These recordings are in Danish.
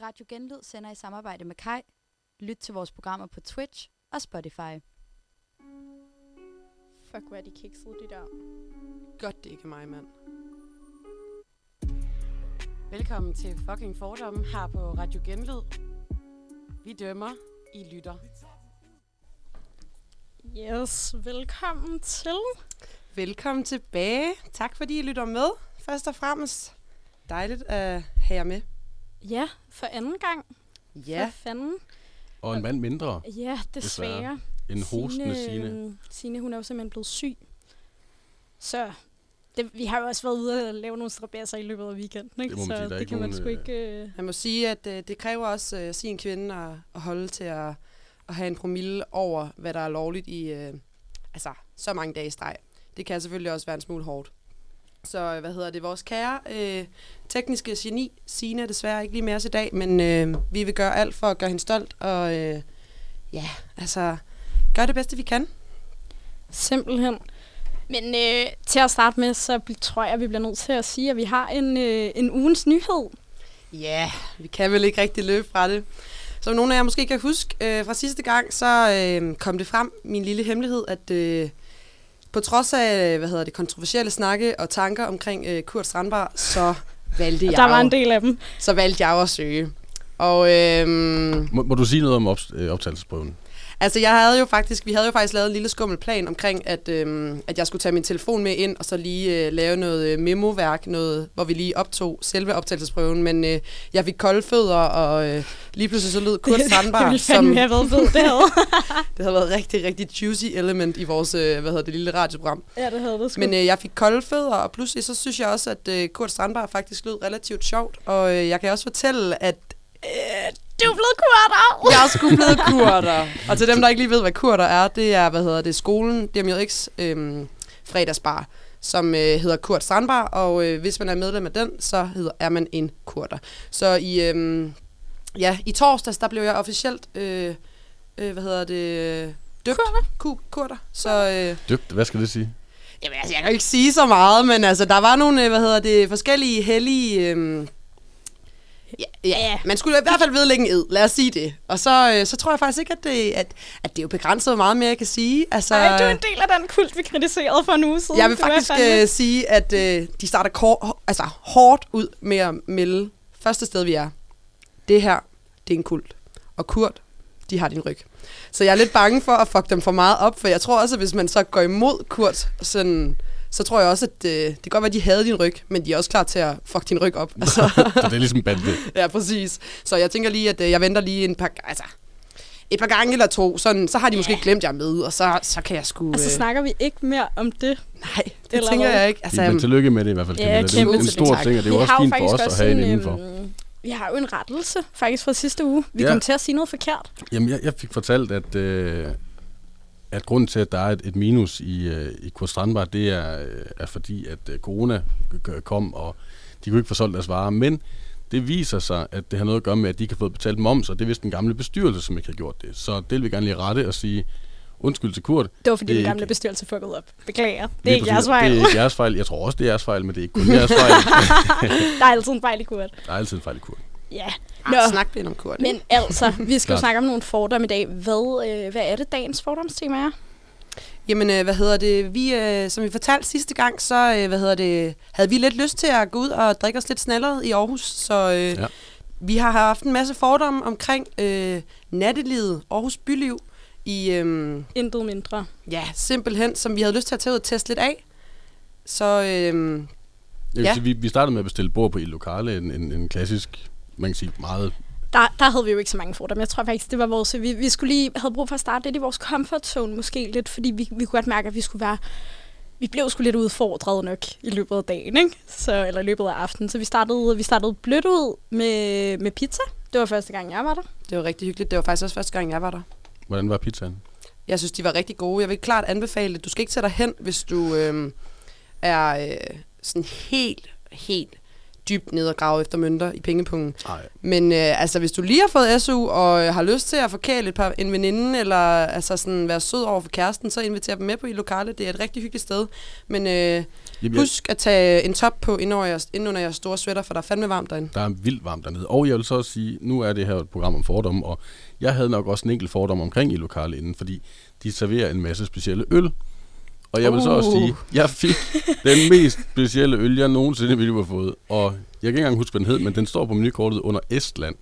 Radio Genlyd sender i samarbejde med Kai. Lyt til vores programmer på Twitch og Spotify. Fuck, hvor er de kiksede, de der. Godt, det ikke er mig, mand. Velkommen til fucking fordomme her på Radio Genlyd. Vi dømmer, I lytter. Yes, velkommen til. Velkommen tilbage. Tak fordi I lytter med, først og fremmest. Dejligt at have jer med. Ja, for anden gang. Ja, For fanden. Og en mand mindre. Ja, desværre. Desværre. En hostende Signe. øhm, Signe, hun er jo simpelthen blevet syg. Så det, vi har jo også været ude og lave nogle strabasser i løbet af weekenden, ikke? Det må man så sige, der det ikke kan man sgu øh, ikke... Øh... jeg må sige, at øh, det kræver også øh, sin kvinde at, at holde til at, at have en promille over, hvad der er lovligt i øh, altså, så mange dage i streg. Det kan selvfølgelig også være en smule hårdt. Så øh, hvad hedder det? Vores kære øh, tekniske geni, Sina, er desværre ikke lige med os i dag, men øh, vi vil gøre alt for at gøre hende stolt, og øh, ja, altså, gøre det bedste, vi kan. Simpelthen. Men øh, til at starte med, så tror jeg, at vi bliver nødt til at sige, at vi har en, øh, en ugens nyhed. Ja, vi kan vel ikke rigtig løbe fra det. Som nogle af jer måske kan huske øh, fra sidste gang, så øh, kom det frem, min lille hemmelighed, at øh, på trods af hvad hedder det, kontroversielle snakke og tanker omkring øh, Kurt Strandbar, så valgte jeg der var en del af dem. så valgte jeg at søge. Og øh, Må, må du sige noget om op, øh, optagelsesprøven? Altså jeg havde jo faktisk, vi havde jo faktisk lavet en lille skummel plan omkring, at, øh, at jeg skulle tage min telefon med ind, og så lige øh, lave noget øh, memoværk, noget, hvor vi lige optog selve optagelsesprøven, men øh, jeg fik kolde fødder, og øh, lige pludselig så lød Kurt det Strandbar, ville som, have været fedt, det havde. det havde været rigtig, rigtig juicy element i vores, øh, hvad hedder det, lille radioprogram. ja, det havde det sgu. Men øh, jeg fik kolde fødder, og pludselig så synes jeg også, at øh, Kurt Strandbar faktisk lød relativt sjovt, og øh, jeg kan også fortælle, at øh, du er blevet kurder! jeg er sgu blevet kurder. Og til dem, der ikke lige ved, hvad kurder er, det er, hvad hedder det, skolen, DMJX øhm, fredagsbar, som øh, hedder Kurt Strandbar, og øh, hvis man er medlem af den, så hedder, er man en kurder. Så i, øhm, ja, i torsdags, der blev jeg officielt, øh, øh, hvad hedder det, døbt. Kurder. kurder. Så, øh, Døbt, hvad skal det sige? Jamen, altså, jeg kan ikke sige så meget, men altså, der var nogle, øh, hvad hedder det, forskellige hellige... Øhm, ja, ja, man skulle i hvert fald vedlægge en ed, lad os sige det. Og så, øh, så tror jeg faktisk ikke, at det, at, at det er jo begrænset, hvor meget mere jeg kan sige. Altså, Ej, du er en del af den kult, vi kritiserede for en uge siden. jeg vil faktisk øh, sige, at øh, de starter kort, altså, hårdt ud med at melde første sted, vi er. Det her, det er en kult. Og Kurt, de har din ryg. Så jeg er lidt bange for at fuck dem for meget op, for jeg tror også, at hvis man så går imod Kurt, sådan, så tror jeg også, at øh, det kan godt være, at de havde din ryg, men de er også klar til at fuck din ryg op. Altså, Så det er ligesom bande. ja, præcis. Så jeg tænker lige, at øh, jeg venter lige en par, altså, et par gange eller to, sådan, så har de måske glemt, jeg er med, og så, så kan jeg sgu... Og så Øh, snakker vi ikke mere om det. nej, det eller tænker hvad? jeg ikke. Altså, Altså, men tillykke med det i hvert fald. Ja, det er en, stor tak. ting, og det er jo også fint for faktisk os at også have en en, indenfor. øhm, vi har jo en rettelse faktisk fra sidste uge. Vi Ja. kom til at sige noget forkert. Jamen, jeg, jeg fik fortalt, at, øh, at grunden til, at der er et, et minus i, øh, i Kurt Strandbar, det er, øh, er fordi, at øh, corona kom, og de kunne ikke få solgt deres varer. Men det viser sig, at det har noget at gøre med, at de ikke har fået betalt moms, og det er vist den gamle bestyrelse, som ikke har gjort det. Så det vil vi gerne lige rette og sige undskyld til Kurt. Det var fordi Det den gamle ikke- bestyrelse fuckede op. Beklager. Det er Lige ikke jeres præcis. fejl. Det er ikke jeres fejl. Jeg tror også, det er jeres fejl, men det er ikke kun jeres fejl. Der er altid en fejl i kurt. Der er altid en fejl i Kurt. Ja. Nå. snak lidt om Kurt. Men altså, vi skal jo snakke om nogle fordomme i dag. Hvad, øh, hvad er det, dagens fordomstema er? Jamen, øh, hvad hedder det? Vi, øh, som vi fortalte sidste gang, så øh, hvad hedder det, havde vi lidt lyst til at gå ud og drikke os lidt snalleret i Aarhus. Så øh, Ja. vi har haft en masse fordomme omkring øh, nattelivet, Aarhus byliv, i, øh, Intet mindre. ja, simpelthen, som vi havde lyst til at tage ud og teste lidt af. Så øh, Ja. sige, vi, vi startede med at bestille bord på i lokale, en, en, en klassisk, man kan sige, meget... Der, der havde vi jo ikke så mange fordomme. Jeg tror faktisk, det var vores... Vi, vi skulle lige havde brug for at starte lidt i vores comfort zone måske lidt, fordi vi, vi kunne godt mærke, at vi skulle være... Vi blev sgu lidt udfordret nok i løbet af dagen, ikke? Så, eller i løbet af aftenen. Så vi startede, vi startede blødt ud med, med pizza. Det var første gang, jeg var der. det var rigtig hyggeligt. Det var faktisk også første gang, jeg var der. Hvordan var pizzaen? Jeg synes, de var rigtig gode. Jeg vil klart anbefale det. Du skal ikke tage dig hen, hvis du øh, er øh, sådan helt, helt dybt ned og grave efter mønter i pengepungen. Nej. Men øh, altså, hvis du lige har fået SU og øh, har lyst til at forkæle et par, en veninde, eller altså sådan, være sød over for kæresten, så inviter dem med på i lokale. Det er et rigtig hyggeligt sted. Men øh, Jamen, jeg, husk at tage en top på ind under, jeres, ind under jeres store sweater, for der er fandme varmt derinde. der er vildt varmt dernede. Og jeg vil så også sige, nu er det her et program om fordomme, og jeg havde nok også en enkelt fordom omkring i lokale inden, fordi de serverer en masse specielle øl. Og jeg vil så også Uh. sige, jeg fik den mest specielle øl, jeg nogensinde ville have fået. Og jeg kan ikke engang huske, hvad den hed, men den står på menukortet under Estland.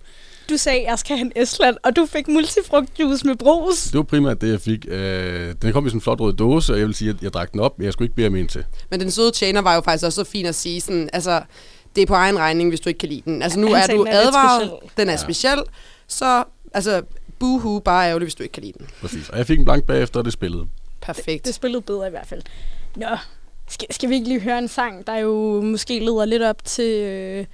Du sagde, at jeg skal have en Estland, og du fik multifrugtjuice med brus. Det var primært det, jeg fik. Øh, den kom i sådan en flot rød dåse, og jeg vil sige, at jeg drak den op, men jeg skulle ikke bede om en til. Men den søde tjener var jo faktisk også så fin at sige sådan, altså, det er på egen regning, hvis du ikke kan lide den. Altså, nu er du advaret, den er Ja. speciel, så, altså, boohoo, bare ærgerligt, hvis du ikke kan lide den. Præcis. Og jeg fik en blank bagefter, og det spillede. Perfekt. Det spillede bedre i hvert fald. Nå, skal, skal vi ikke lige høre en sang, der jo måske leder lidt op til, øh,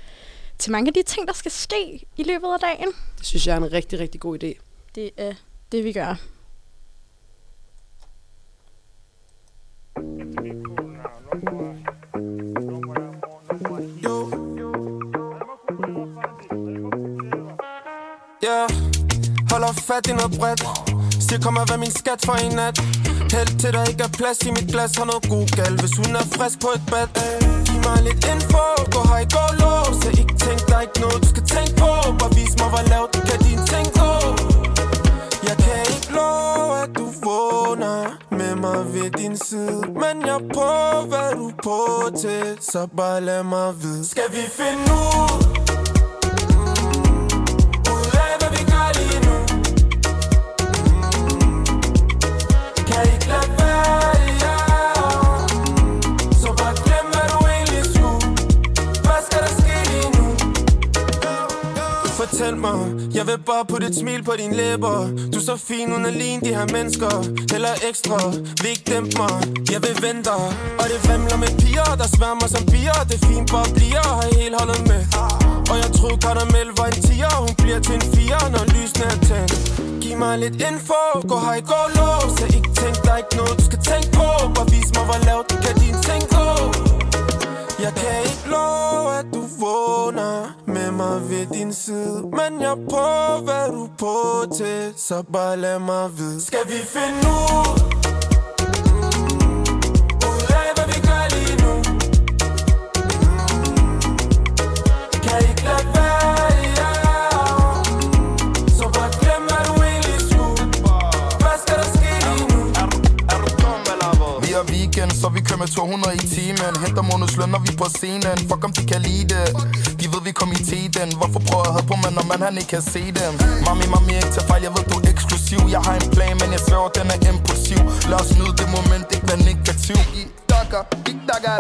til mange af de ting, der skal ske i løbet af dagen? Det synes jeg er en rigtig, rigtig god idé. Det er det, vi gør. Ja, holder fat i noget bredt Siger kom og vær min skat for en nat Held til der ikke er plads i mit glas. Har noget god gal, hvis hun er frisk på et bad. Giv mig lidt info, gå hej, gå low Så ikke tænk, der er ikke noget du skal tænke på. Bare vis mig hvor lavt du kan dine ting gå? Jeg kan ikke love at du vågner Med mig ved din side. Men jeg prøver, hvad du på til. Så bare lad mig vide. Skal vi finde ud? Fortæl mig, jeg vil bare putte et smil på dine læber. Du er så fin, uden at ligne de her mennesker. Heller ekstra, vil ikke dæmpe mig. Jeg vil vente dig Og det vemler med piger, der sværmer som bier. Det er fint, bare bliver, har helt holdet med. Og jeg troede karamel var en tiger. Hun bliver til en fire, når lysene er tændt. Giv mig lidt info, gå hej, gå lov Så ikke tænk, der er ikke noget, du skal tænke på. Bare vis mig, hvor lavt kan dine ting gå jeg kan ikke love, at du vågner med mig ved din side Men jeg prøver, hvad du på til, så bare lad mig vide Skal vi finde? Ud Har weekend, så vi kører med 200 i timen. Henter månedsløn, når vi på scenen. Fuck om de kan lide det. De ved, vi kom i tiden. Hvorfor prøver at have på mig, når man han ikke kan se dem? Mami, mami, ikke til fejl, jeg ved, du er eksklusiv. Jeg har en plan, men jeg sværger, den er impulsiv. Lad os nyde det moment, ikke være negativ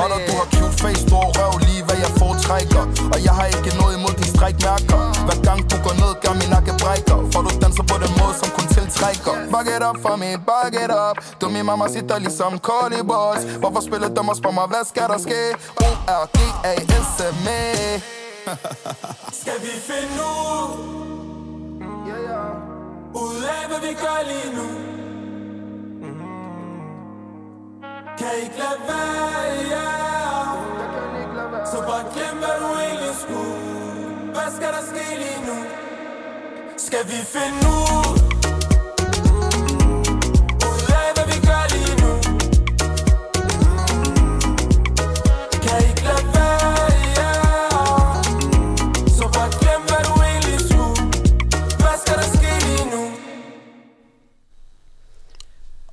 og når du har cute face, stor røv, lige hvad jeg foretrækker. Og jeg har ikke noget imod dine strækmærker Hver gang du går ned, gør min nakke brækker. For du danser på den måde, som kun tiltrækker Back it up for me, back it up. Du min mamma sitter ligesom Carly Boys Hvorfor spiller dem og spørger mig, hvad skal der ske? O-R-G-A-S-M-E Skal vi finde ud? Ud af, hvad vi gør lige nu? Kan ikke lade være, ja Så bare glem, hvad du egentlig skulle. Hvad skal der ske lige nu? Skal vi finde? Ud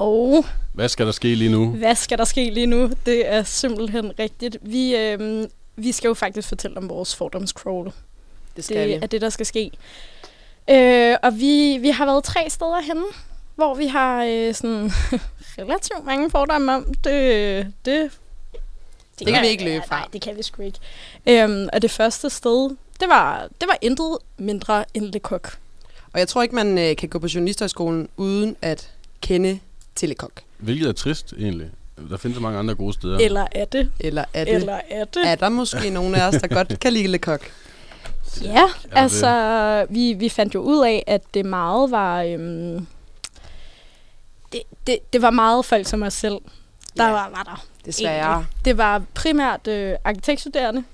Og Hvad skal der ske lige nu? hvad skal der ske lige nu? Det er simpelthen rigtigt. Vi, øh, vi skal jo faktisk fortælle om vores fordomscrawl. Det skal det vi. er det, der skal ske. Øh, og vi, vi har været tre steder henne, hvor vi har øh, sådan relativt mange fordomme om. Det, det, det, kan vi ikke løbe fra. Nej, det kan vi sgu ikke. Øhm, og det første sted, det var, det var intet mindre end Le Coq. Og jeg tror ikke, man øh, kan gå på journalisterskolen uden at kende til Le Coq. Hvilket er trist, egentlig. Der findes så mange andre gode steder. Eller er det? Eller er det? Eller er det? Er der måske nogen af os, der godt kan lide Le Coq? Ja, altså, vi, vi fandt jo ud af, at det meget var... Øhm, det, det, det var meget folk som os selv, der Ja. var, var der. Desværre. egentlig. Det var primært øh, arkitektstuderende,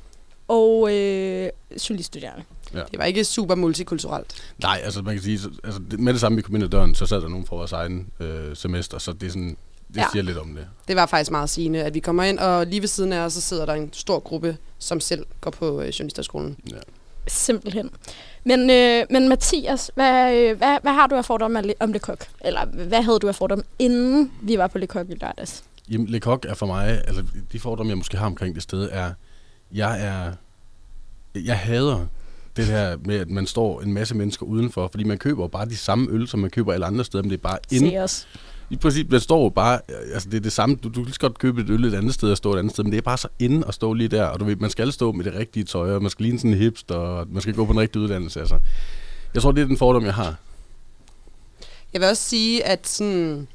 og øh, journaliststuderende. Det var ikke super multikulturelt. Nej, altså man kan sige, så, altså, med det samme vi kom ind ad døren, så sad der nogen fra vores egen øh, semester, så det, er sådan, det Ja. ja. siger lidt om det. Det var faktisk meget sigende, at vi kommer ind, og lige ved siden af os, så sidder der en stor gruppe, som selv går på øh, journalisterskolen. Simpelthen. Men, øh, men Mathias, hvad, øh, hvad, hvad har du af fordomme om Le- om Le Coq? Eller hvad havde du af fordomme, inden vi var på Le Coq i lørdags? Jamen, Le Coq er for mig, altså de fordomme, jeg måske har omkring det sted, er, jeg er, jeg hader det her med, at man står en masse mennesker udenfor, fordi man køber jo bare de samme øl, som man køber alle andre steder, men det er bare ind. Se os. I præcis, man står jo bare, altså det er det samme, du, du kan lige så godt købe et øl et andet sted og stå et andet sted, men det er bare så inde og stå lige der, og du ved, man skal stå med det rigtige tøj, og man skal ligne sådan en hipster, og man skal gå på en rigtig uddannelse, altså. Jeg tror, det er den fordom, jeg har. Jeg vil også sige, at sådan,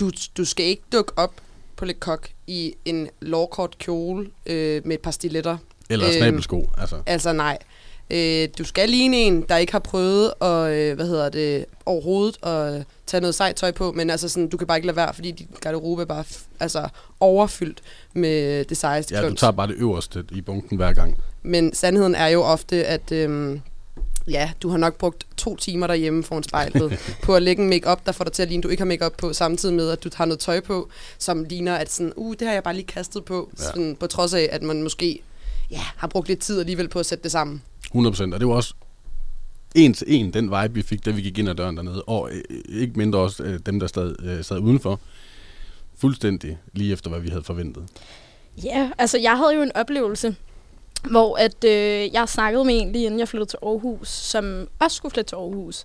du, du skal ikke dukke op på Le Coq i en lovkort kjole øh, med et par stiletter. Eller Øhm, snabelsko, altså. Altså nej. Øh, du skal ligne en, der ikke har prøvet at, øh, hvad hedder det, overhovedet at tage noget sejt tøj på, men altså sådan, du kan bare ikke lade være, fordi din garderobe er bare altså, overfyldt med det sejeste Ja, du kluns. tager bare det øverste i bunken hver gang. Men sandheden er jo ofte, at øhm, ja, du har nok brugt to timer derhjemme foran spejlet på at lægge en make der får dig til at ligne, du ikke har make på, samtidig med, at du har noget tøj på, som ligner, at sådan, uh, det har jeg bare lige kastet på, ja. sådan, på trods af, at man måske ja, har brugt lidt tid alligevel på at sætte det sammen. 100 Og det var også en til en den vibe, vi fik, da vi gik ind ad døren dernede. Og øh, ikke mindre også øh, dem, der stad, øh, sad udenfor. Fuldstændig lige efter, hvad vi havde forventet. Ja, altså jeg havde jo en oplevelse, hvor at, øh, jeg snakkede med en lige inden jeg flyttede til Aarhus, som også skulle flytte til Aarhus.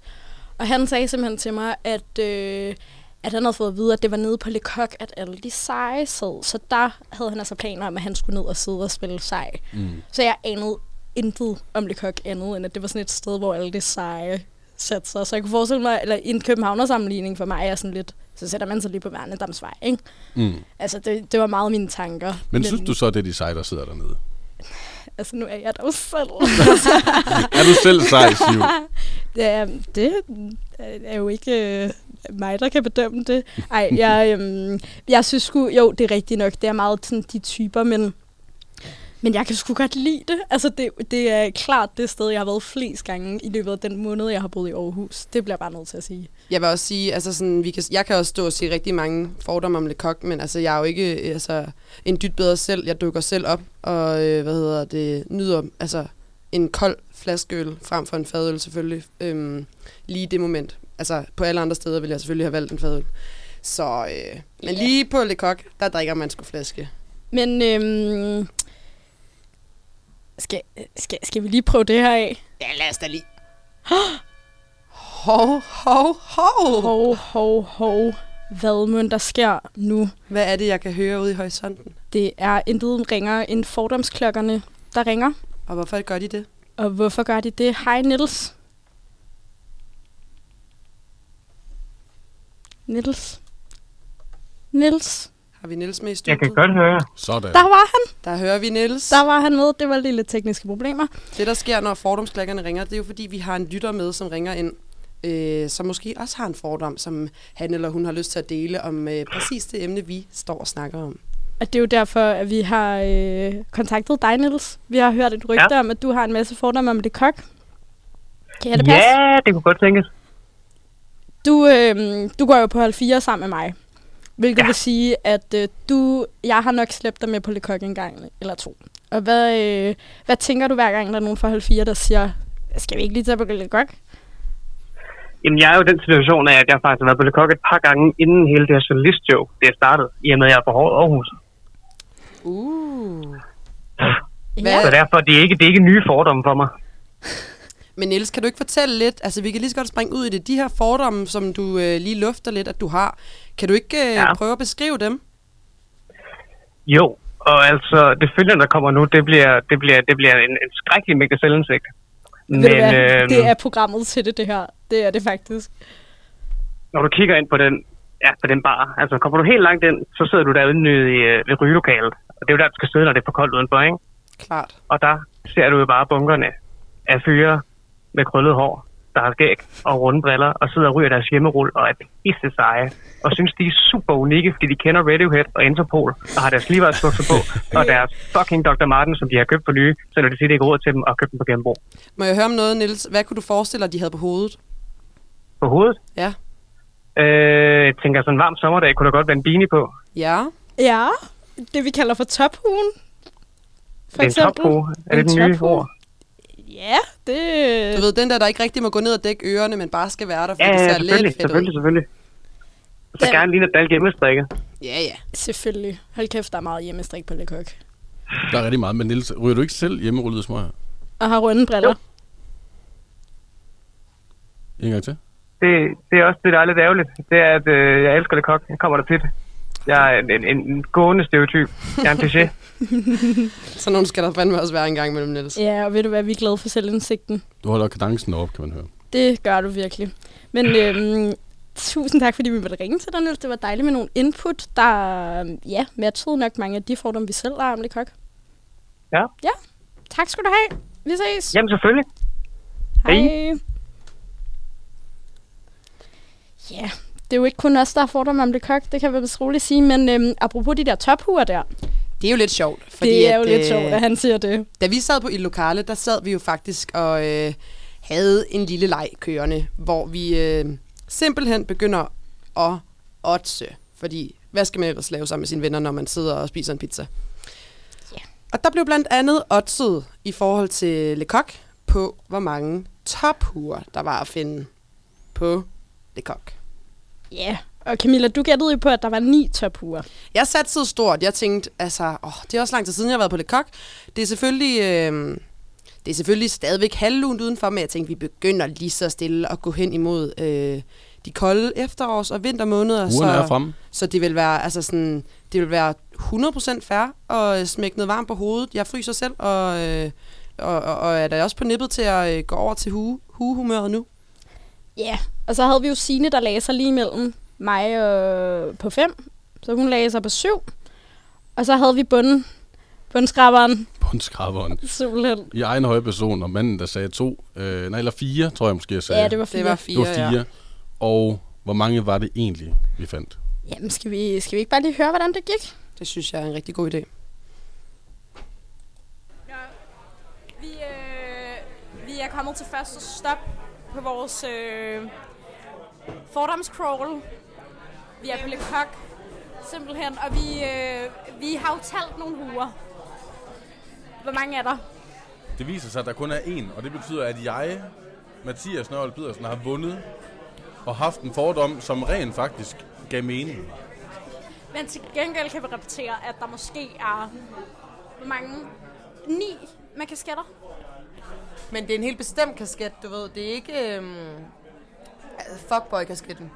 Og han sagde simpelthen til mig, at, øh, at han havde fået at vide, at det var nede på Le Coq, at alle de seje sad. Så der havde han altså planer om, at han skulle ned og sidde og spille sej. Mm. Så jeg anede intet om Le Coq andet, end at det var sådan et sted, hvor alle de seje satte sig. Så jeg kunne forestille mig, eller en københavnersammenligning for mig er sådan lidt, så sætter man sig lige på Værnedamsvej, ikke? Mm. Altså, det, det var meget mine tanker. Men synes du så, det er de seje, der sidder dernede? Altså, nu er jeg jo selv. Er du selv sej, Siv? det, er, det er jo ikke øh, mig, der kan bedømme det. Ej, jeg, øhm, jeg synes sgu, jo, det er rigtigt nok. Det er meget sådan de typer, men, men jeg kan sgu godt lide det. Altså, det, det er klart det sted, jeg har været flest gange i løbet af den måned, jeg har boet i Aarhus. Det bliver jeg bare nødt til at sige. Jeg vil også sige, altså sådan, vi kan, jeg kan også stå og sige rigtig mange fordomme om Le Coq, men altså, jeg er jo ikke øh, altså, en dyt bedre selv. Jeg dukker selv op og, øh, hvad hedder det, nyder altså, en kold flaskeøl frem for en fadøl selvfølgelig. Øhm, lige det moment. Altså, på alle andre steder ville jeg selvfølgelig have valgt en fadøl. Så, øh, men Ja. lige på Le Coq, der drikker man sgu flaske. Men øhm, skal, skal, skal vi lige prøve det her af? Ja, lad os da lige. Hov, hov, hov. Hov, hov, hov. Hvad må der sker nu? Hvad er det, jeg kan høre ude i horisonten? Det er intet ringer end fordomsklokkerne, der ringer. Og hvorfor gør de det? Og hvorfor gør de det? Hej, Niels. Niels. Niels. Har vi Niels med i Jeg studiet? kan godt høre. Sådan. Der var han. Der hører vi Niels. Der var han med. Det var lige lidt tekniske problemer. Det, der sker, når fordomsklækkerne ringer, det er jo fordi, vi har en lytter med, som ringer ind, øh, som måske også har en fordom, som han eller hun har lyst til at dele om øh, præcis det emne, vi står og snakker om. Og det er jo derfor, at vi har øh, kontaktet dig, Niels. Vi har hørt et rygte ja. om, at du har en masse fordomme om det kok. Kan det passe? Ja, det kunne godt tænkes. Du, øh, du går jo på hold 4 sammen med mig. Hvilket ja. Vil sige, at øh, du, jeg har nok slæbt dig med på Le Coq en gang eller to. Og hvad, øh, hvad tænker du hver gang, der er nogen fra hold 4, der siger, skal vi ikke lige tage på Le Coq? Jamen, jeg er jo i den situation af, at jeg faktisk har været på Le Coq et par gange, inden hele det her journalistjob, det er startet, i og med, at jeg er på hårdt Aarhus. Uh. Ja. Så derfor, det er ikke, det er ikke nye fordomme for mig. Men Niels, kan du ikke fortælle lidt, altså vi kan lige så godt springe ud i det, de her fordomme, som du øh, lige lufter lidt, at du har, kan du ikke øh, ja. Prøve at beskrive dem? Jo, og altså, det følgende, der kommer nu, det bliver, det bliver, det bliver en, en skrækkelig mængde selvindsigt. Men, øhm, Det er programmet til det, det her. Det er det faktisk. når du kigger ind på den, ja, på den bar, altså kommer du helt langt ind, så sidder du derude i, øh, ved rygelokalet. Og det er jo der, du skal sidde, når det er for koldt udenfor, ikke? Klart. Og der ser du jo bare bunkerne af fyre med krøllet hår, der har skæg og runde briller, og sidder og ryger deres hjemmerull og er pisse seje, og synes, de er super unikke, fordi de kender Radiohead og Interpol, og har deres livvejsbukser på, og deres fucking Dr. Martin, som de har købt for nye, så når de siger, det ikke råd til dem og købt dem på genbrug. Må jeg høre om noget, Niels? Hvad kunne du forestille dig, de havde på hovedet? På hovedet? Ja. Øh, jeg tænker, sådan en varm sommerdag kunne der godt være en beanie på. Ja. Ja, det vi kalder for tophuen. For det er en eksempel. tophue. Er det En den nye ord? Ja, det... Du ved, den der, der ikke rigtig må gå ned og dække ørerne, men bare skal være der, fordi Ja, det ser selvfølgelig, lidt fedt selvfølgelig, ud. selvfølgelig. Så Den- gerne lige et dalk hjemmestrikket. Ja, ja. Selvfølgelig. Hold kæft, der er meget hjemmestrik på Le Coq. Der er rigtig meget, men Niels, ryger du ikke selv hjemmerullede smøger? Og har runde briller. En gang til? Det, det er også det, der er lidt ærgerligt. Det er, at øh, jeg elsker det kok. Jeg kommer der tit. Jeg er en, en, en gående stereotyp. Jeg er en cliché. Så nogen skal der fandme også være en gang mellem Niels. Ja, og ved du hvad, vi er glade for selvindsigten. Du holder kadencen op, kan man høre. Det gør du virkelig. Men øhm, tusind tak, fordi vi måtte ringe til dig, Niels. Det var dejligt med nogle input, der ja, matchede nok mange af de fordomme, vi selv har om Le Coq. Ja. Ja, tak skal du have. Vi ses. Jamen selvfølgelig. Hej. hej. Ja, det er jo ikke kun os, der har fordomme om Le Coq, det kan vi vist roligt sige. Men øhm, apropos de der tophuer der, Det er jo lidt sjovt. Fordi det er jo at, lidt øh, sjovt, at han siger det. Da vi sad på i lokale, der sad vi jo faktisk og øh, havde en lille leg kørende, hvor vi øh, simpelthen begynder at otse. Fordi hvad skal man ellers lave sammen med sine venner, når man sidder og spiser en pizza? Ja. Og der blev blandt andet oddset i forhold til Le Coq på, hvor mange tophuer der var at finde på Le Ja, og Camilla, du gættede jo på, at der var ni tophuer. Jeg satte stort. Jeg tænkte, altså, åh, det er også lang tid siden, jeg har været på Le Coq. Det er selvfølgelig, øh, det er selvfølgelig stadigvæk halvlunt udenfor, men jeg tænkte, vi begynder lige så stille at gå hen imod øh, de kolde efterårs- og vintermåneder. Så, er fremme. så det vil være, altså sådan, det vil være 100% fair at smække noget varmt på hovedet. Jeg fryser selv, og, øh, og, og, og er da også på nippet til at øh, gå over til hue, hugehumøret nu. Ja, og så havde vi jo Signe, der lagde sig lige imellem mig og på fem. Så hun lagde sig på syv. Og så havde vi bunden, bundskraberen, Bundskraberen. simpelthen. I egen høje person, og manden, der sagde to, øh, nej, eller fire, tror jeg måske, jeg sagde. Ja, det var fire. Det var det fire, var fire. Og hvor mange var det egentlig, vi fandt? Jamen, skal vi, skal vi ikke bare lige høre, hvordan det gik? ja. Det synes jeg er en rigtig god idé. Vi, øh, vi er kommet til første stop på vores øh, fordomscrawl. Vi er på Le Coq, simpelthen, og vi, øh, vi har jo talt nogle huer. Hvor mange er der? Det viser sig, at der kun er én, og det betyder, at jeg, Mathias Nørvel Pedersen, har vundet og haft en fordom, som rent faktisk gav mening. Men til gengæld kan vi repetere, at der måske er hvor mange? Ni med kasketter. Men det er en helt bestemt kasket, du ved. Det er ikke øhm, fuckboy-kasketten.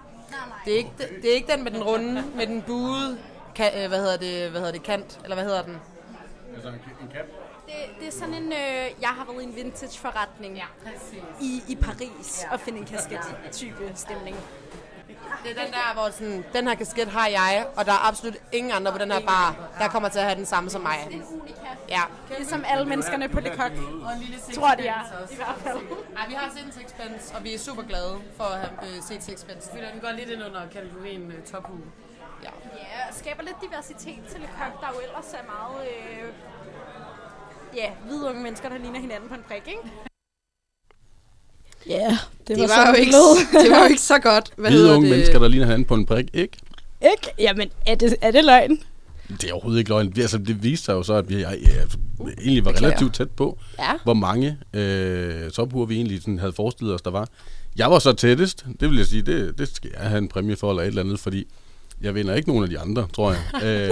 Det er, ikke, det, det er ikke den med den runde, med den buede, ka, øh, hvad, hedder det, hvad hedder det, kant, eller hvad hedder den? Altså en, en cap. Det, det er sådan en, øh, jeg har været i en vintage-forretning ja, i, i Paris ja. og finde en kasket-type stemning. Det er den der, hvor sådan, den her kasket har jeg, og der er absolut ingen andre på den her bar, der kommer til at have den samme som mig. Ja. Ligesom alle menneskerne på Le Coq. Tror de er, i hvert fald. Ej, vi har set en Sixpence, og vi er super glade for at have øh, set Sixpence. Den går lidt ind under kategorien uh, tophue. Ja. Ja, skaber lidt diversitet til Le Coq, der jo ellers er meget... Øh, ja, hvide unge mennesker, der ligner hinanden på en prik, ikke? Ja, Det, var, var jo ikke, det var jo ikke så godt. Hvad Hvide unge det? mennesker, der ligner hinanden på en prik, ikke? Ikke? Jamen, er det, er det løgn? Det er overhovedet ikke løgn. Det, altså, det viste sig jo så, at vi ja, altså, egentlig var Beklager. relativt tæt på, Ja. hvor mange øh, tophuer vi egentlig sådan havde forestillet os, der var. Jeg var så tættest. Det vil jeg sige, det, det skal jeg have en præmie for, eller et eller andet, fordi jeg vinder ikke nogen af de andre, tror jeg. øh,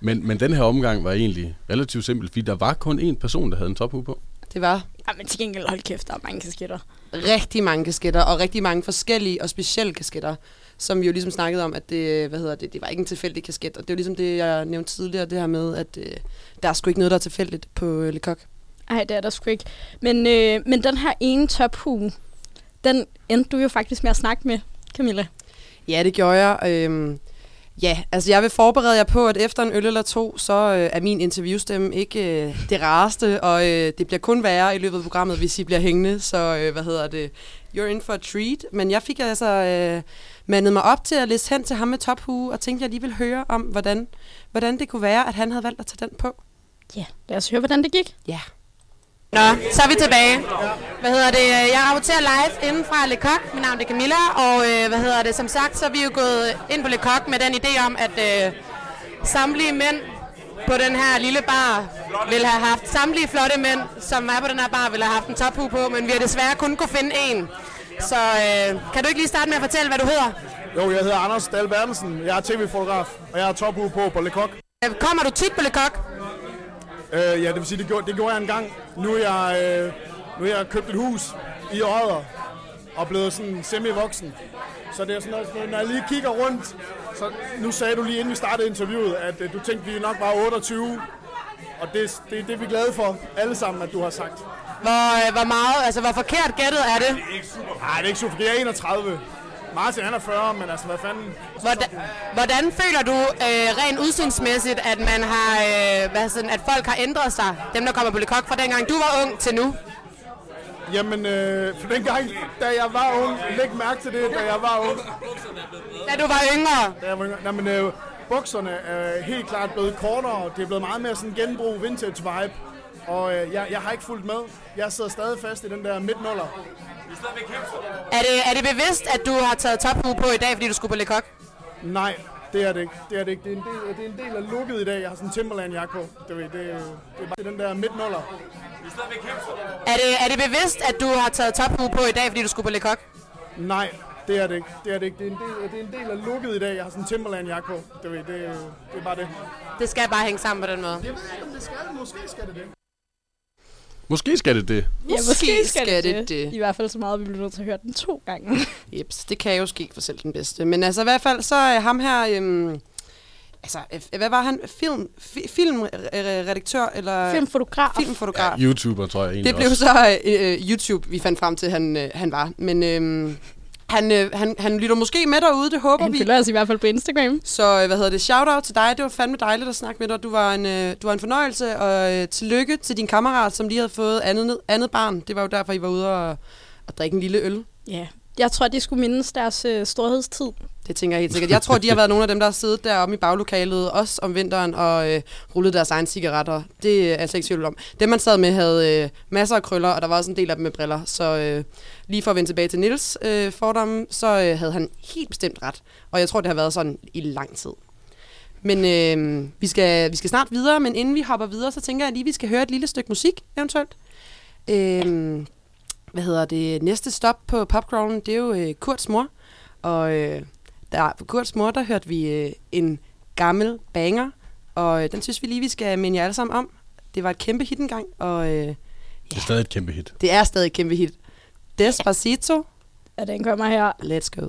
men, men den her omgang var egentlig relativt simpel, fordi der var kun én person, der havde en tophue på. Det var Ja, men til gengæld, hold kæft, der er mange kasketter. rigtig mange kasketter, og rigtig mange forskellige og specielle kasketter, som vi jo ligesom snakkede om, at det, hvad hedder det, det var ikke en tilfældig kasket. Og det er jo ligesom det, jeg nævnte tidligere, det her med, at øh, der er sgu ikke noget, der er tilfældigt på øh, Le Coq. Nej, det er der sgu ikke. Men, øh, men den her ene tophue, den endte du jo faktisk med at snakke med, Camilla. Ja, det gjorde jeg. Øhm, Ja, altså jeg vil forberede jer på, at efter en øl eller to, så øh, er min interviewstemme ikke øh, det rareste, og øh, det bliver kun værre i løbet af programmet, hvis I bliver hængende, så øh, hvad hedder det, you're in for a treat. Men jeg fik altså øh, mandet mig op til at læse hen til ham med tophue, og tænkte, at jeg lige ville høre om, hvordan, hvordan det kunne være, at han havde valgt at tage den på. Ja, lad os høre, hvordan det gik. Ja. Nå, så er vi tilbage. Hvad hedder det? Jeg rapporterer live inden fra Le Coq. Mit navn er Camilla, og øh, hvad hedder det? Som sagt, så er vi jo gået ind på Le Coq med den idé om, at øh, samtlige mænd på den her lille bar vil have haft, samtlige flotte mænd, som er på den her bar, vil have haft en tophue på, men vi har desværre kun kunne finde en. Så øh, kan du ikke lige starte med at fortælle, hvad du hedder? Jo, jeg hedder Anders Dahl Bertelsen. Jeg er tv-fotograf, og jeg har tophue på på Le Coq. Øh, Kommer du tit på Le Coq? Øh, ja, det vil sige, det gjorde, det gjorde jeg engang. Nu er jeg, øh, nu er jeg købt et hus i Odder og blevet sådan semi-voksen. Så det er sådan noget, når jeg lige kigger rundt, så nu sagde du lige inden vi startede interviewet, at øh, du tænkte, vi nok var 28. Og det, det er det, vi er glade for, alle sammen, at du har sagt. Hvor, øh, hvor meget, altså hvor forkert gættet er det? Nej, det er ikke super. Det er 31. Martin han er 40, men altså, hvad fanden? Hvordan, hvordan føler du øh, rent udsynsmæssigt, at man har, øh, hvad sådan, at folk har ændret sig, dem der kommer på Le Coq fra dengang du var ung til nu? Jamen, øh, for dengang, da jeg var ung, læg mærke til det, da jeg var ung. Da du var yngre? Da jeg var yngre. Nej, men øh, bukserne er helt klart blevet kortere. Det er blevet meget mere sådan genbrug, vintage vibe. Og øh, jeg, jeg har ikke fulgt med. Jeg sidder stadig fast i den der midtnuller. Er det, er det bevidst, at du har taget tophue på i dag, fordi du skulle på Le Coq? Nej, det er det ikke. Det er det ikke. Det er en del, det er en del af looket i dag. Jeg har sådan en Timberland-jakke på. Det, det, det, det er bare den der midtnuller. Er det, er det bevidst, at du har taget tophue på i dag, fordi du skulle på Le Coq? Nej, det er det ikke. Det er det ikke. Det er en del, det er en del af looket i dag. Jeg har sådan en Timberland-jakke på. Det, det, det, det er bare det. Det skal bare hænge sammen på den måde. Jeg ved ikke, om det skal. Måske skal det det. Måske skal det det. Ja, måske skal, skal det, det det. I hvert fald så meget, at vi bliver nødt til at høre den to gange. Jeps, det kan jo ske for selv den bedste. Men altså i hvert fald, så er ham her... Øhm, altså, øh, hvad var han? Film, fi, filmredaktør eller Filmfotograf. filmfotograf? Ja, YouTuber, tror jeg egentlig Det blev også. så øh, YouTube, vi fandt frem til, han, øh, han var. Men øh, han, øh, han, han lytter måske med derude, det håber Han vi. følger os i hvert fald på Instagram. Så øh, hvad hedder det? Shout out til dig. Det var fandme dejligt at snakke med dig. Du var en, øh, du var en fornøjelse, og øh, tillykke til din kammerat, som lige havde fået andet, andet barn. Det var jo derfor, I var ude og, og drikke en lille øl. Ja. Jeg tror, de skulle mindes deres øh, storhedstid. Det tænker jeg helt sikkert. Jeg tror, de har været nogle af dem, der har siddet deroppe i baglokalet, også om vinteren, og øh, rullet deres egne cigaretter. Det er altså ikke tvivl om. Dem, man sad med, havde øh, masser af krøller, og der var også en del af dem med briller. Så øh, lige for at vende tilbage til Nils øh, fordomme, så øh, havde han helt bestemt ret. Og jeg tror, det har været sådan i lang tid. Men øh, vi, skal, vi skal snart videre, men inden vi hopper videre, så tænker jeg lige, at vi skal høre et lille stykke musik, eventuelt. Øh, hvad hedder det? Næste stop på popcrawlen, det er jo øh, Kurts mor. Og øh, der, på Kurts mor, der hørte vi øh, en gammel banger, og øh, den synes vi lige, vi skal minde jer alle sammen om. Det var et kæmpe hit engang, og øh, Det er stadig et kæmpe hit. det er stadig et kæmpe hit. Despacito, Ja, den kommer her. let's go.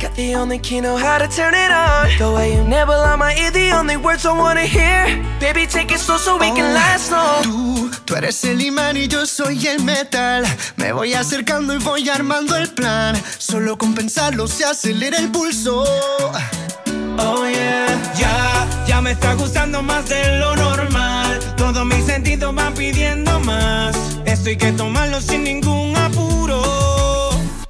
Got the only key, know how to turn it on. The way you on my ear, the only words I wanna hear. Baby, take it slow so we can last long. Tú, tú eres el imán y yo soy el metal. Me voy acercando y voy armando el plan. Solo con pensarlo se acelera el pulso. Oh yeah, ya, ya me está gustando más de lo normal. Todos mis sentidos van pidiendo más. Esto hay que tomarlo sin ningún.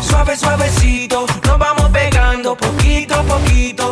suave, suavecito. Nos vamos pegando poquito a poquito.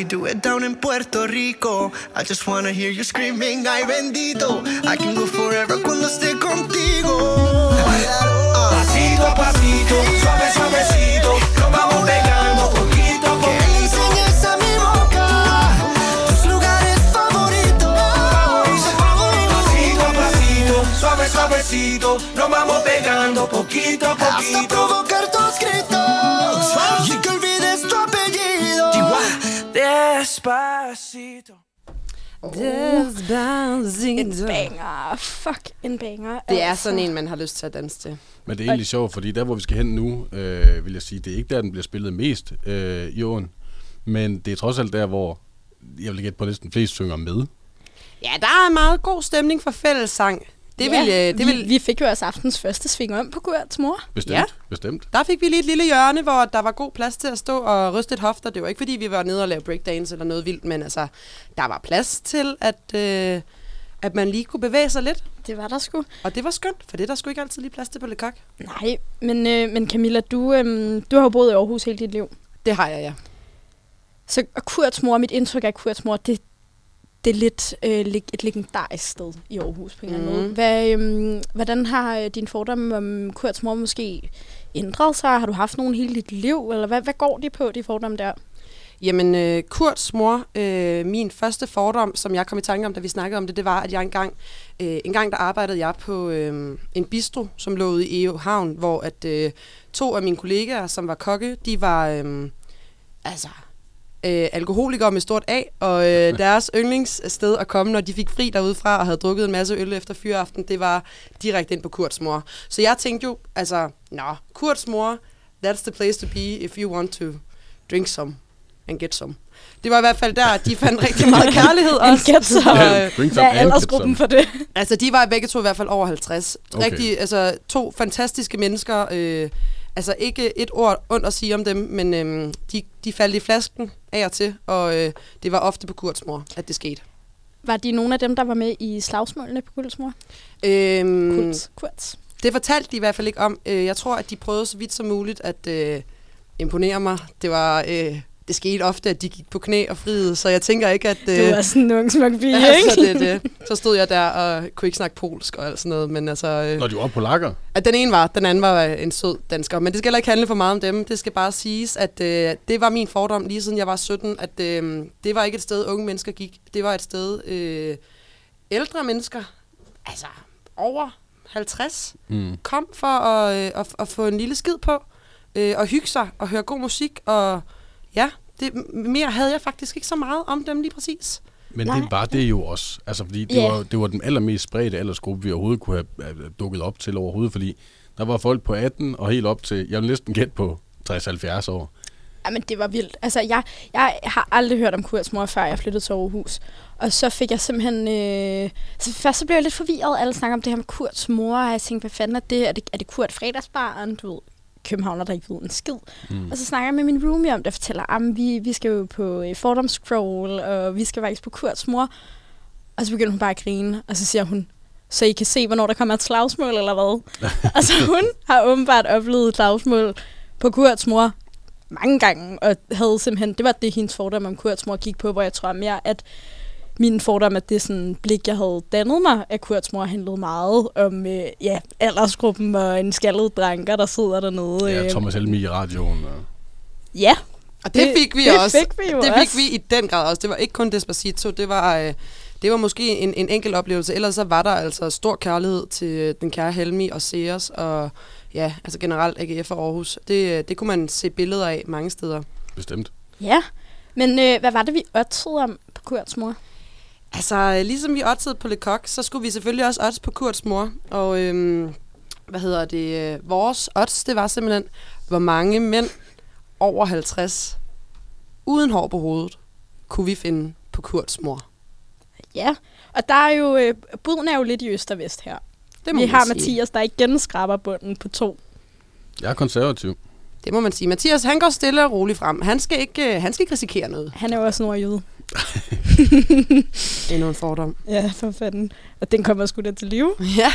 we do it down in Puerto Rico. I just wanna hear you screaming, ay bendito. I can go forever cuando esté contigo. Pasito a pasito, suave, suavecito. Nos vamos pegando poquito a Que poquito. enseñes a mi boca tus lugares favoritos. Pasito a pasito, suave, suavecito. Nos vamos pegando poquito a Hasta poquito. provocar Despacito. En banger. Fuck, en banger. Det er altså. sådan en, man har lyst til at danse til. Men det er egentlig sjovt, fordi der, hvor vi skal hen nu, øh, vil jeg sige, det er ikke der, den bliver spillet mest øh, i åen. Men det er trods alt der, hvor jeg vil gætte på næsten flest synger med. Ja, der er meget god stemning for fællessang. Det ja, vil, øh, det vi, vil, vi fik jo også aftens første sving om på Kurts mor. Bestemt, Ja. bestemt. Der fik vi lige et lille hjørne, hvor der var god plads til at stå og ryste et hofter. Det var ikke, fordi vi var nede og lave breakdance eller noget vildt, men altså, der var plads til, at, øh, at man lige kunne bevæge sig lidt. Det var der sgu. Og det var skønt, for det er der sgu ikke altid lige plads til på Le Coq. Nej, men, øh, men Camilla, du, øhm, du har jo boet i Aarhus hele dit liv. Det har jeg, ja. Så Kurts mor, mit indtryk af Kurts mor, det, det er lidt øh, et legendarisk sted i Aarhus på en eller anden måde. Mhm. Hvad, øhm, hvordan har øh, din fordom om Kurts mor måske ændret sig? Har du haft nogen hele dit liv? Eller hvad, hvad går de på, de fordomme der? Jamen, øh, Kurts mor, øh, min første fordom, som jeg kom i tanke om, da vi snakkede om det, det var, at jeg engang, øh, en gang der arbejdede jeg på øh, en bistro, som lå ude i EU Havn, hvor at øh, to af mine kollegaer, som var kokke, de var øh, altså øh, alkoholikere med stort A, og øh, deres yndlingssted at komme, når de fik fri derudefra og havde drukket en masse øl efter fyraften, det var direkte ind på Kurts mor. Så jeg tænkte jo, altså, nå, Kurts mor, that's the place to be if you want to drink some and get some. Det var i hvert fald der, de fandt rigtig meget kærlighed And også. get some. Så, Ja, øh, drink Hvad some er and get aldersgruppen for det? altså, de var begge to i hvert fald over 50. Okay. Rigtig, altså, to fantastiske mennesker. Øh, altså, ikke et ord ondt at sige om dem, men øh, de, de faldt i flasken af og til, og øh, det var ofte på Kurts mor, at det skete. Var de nogle af dem, der var med i slagsmålene på Kurts mor? Øhm, Kurts. Kurts. Det fortalte de i hvert fald ikke om. Øh, Jeg tror, at de prøvede så vidt som muligt at øh, imponere mig. Det var... Øh, det skete ofte, at de gik på knæ og friede, så jeg tænker ikke, at... Øh, Du var sådan en ung smuk pige, altså, ikke? det, er det. Så stod jeg der og kunne ikke snakke polsk og alt sådan noget, men altså... Øh, Når de var på lakker. at den ene var, den anden var øh, en sød dansker. Men det skal heller ikke handle for meget om dem. Det skal bare siges, at øh, det var min fordom lige siden jeg var 17, at øh, det var ikke et sted, unge mennesker gik. Det var et sted, øh, ældre mennesker, altså over 50, Mm. kom for at, øh, at, at få en lille skid på, øh, og hygge sig, og høre god musik, og ja, det, mere havde jeg faktisk ikke så meget om dem lige præcis. Men Nej. det var det jo også. Altså, fordi det, Ja. var, det var den allermest spredte aldersgruppe, vi overhovedet kunne have dukket op til overhovedet, fordi der var folk på 18 og helt op til, jeg vil næsten gætte på 60-70 år. Jamen, det var vildt. Altså, jeg, jeg har aldrig hørt om Kurts mor, før jeg flyttede til Aarhus. Og så fik jeg simpelthen... Øh, så først så blev jeg lidt forvirret. Alle snakker om det her med Kurts mor, og jeg tænkte, hvad fanden er det? Er det, er det Kurt fredagsbaren? Du ved, københavner, der ikke ved en skid. Mm. Og så snakker jeg med min roomie om det, og fortæller, at vi, vi skal jo på øh, fordomscroll, og vi skal faktisk på Kurts mor. Og så begynder hun bare at grine, og så siger hun, så I kan se, hvornår der kommer et slagsmål, eller hvad? altså hun har åbenbart oplevet et slagsmål på Kurts mor mange gange, og havde simpelthen, det var det, hendes fordom om Kurts mor gik på, hvor jeg tror mere, at min fordom, at det sådan blik, jeg havde dannet mig af Kurts mor, handlede meget om øh, ja, aldersgruppen og en skaldet dranker, der sidder dernede. Ja, øh. Thomas Helmi i radioen. Og... Ja. Og det, det fik vi det også. Fik vi jo det også. fik vi i den grad også. Det var ikke kun Despacito, det var, øh, det var måske en, en enkelt oplevelse. Ellers så var der altså stor kærlighed til øh, den kære Helmi og Sears og ja, altså generelt AGF og Aarhus. Det, øh, det kunne man se billeder af mange steder. Bestemt. Ja, men øh, hvad var det, vi oddsede om på Kurts mor? Altså, øh, ligesom vi oddsede på Le Coq, så skulle vi selvfølgelig også odds på Kurts mor. Og øhm, hvad hedder det? øh, Vores odds, det var simpelthen, hvor mange mænd over 50 uden hår på hovedet kunne vi finde på Kurts mor. Ja, og der er jo, øh, buden er jo lidt i øst og vest her. Det må vi har sige. Mathias, der igen skraber bunden på to. Jeg er konservativ. Det må man sige. Mathias, han går stille og roligt frem. Han skal ikke, øh, han skal ikke risikere noget. Han er jo også nordjyde. Endnu en fordom. Ja, for fanden. Og den kommer sgu da til live. Ja.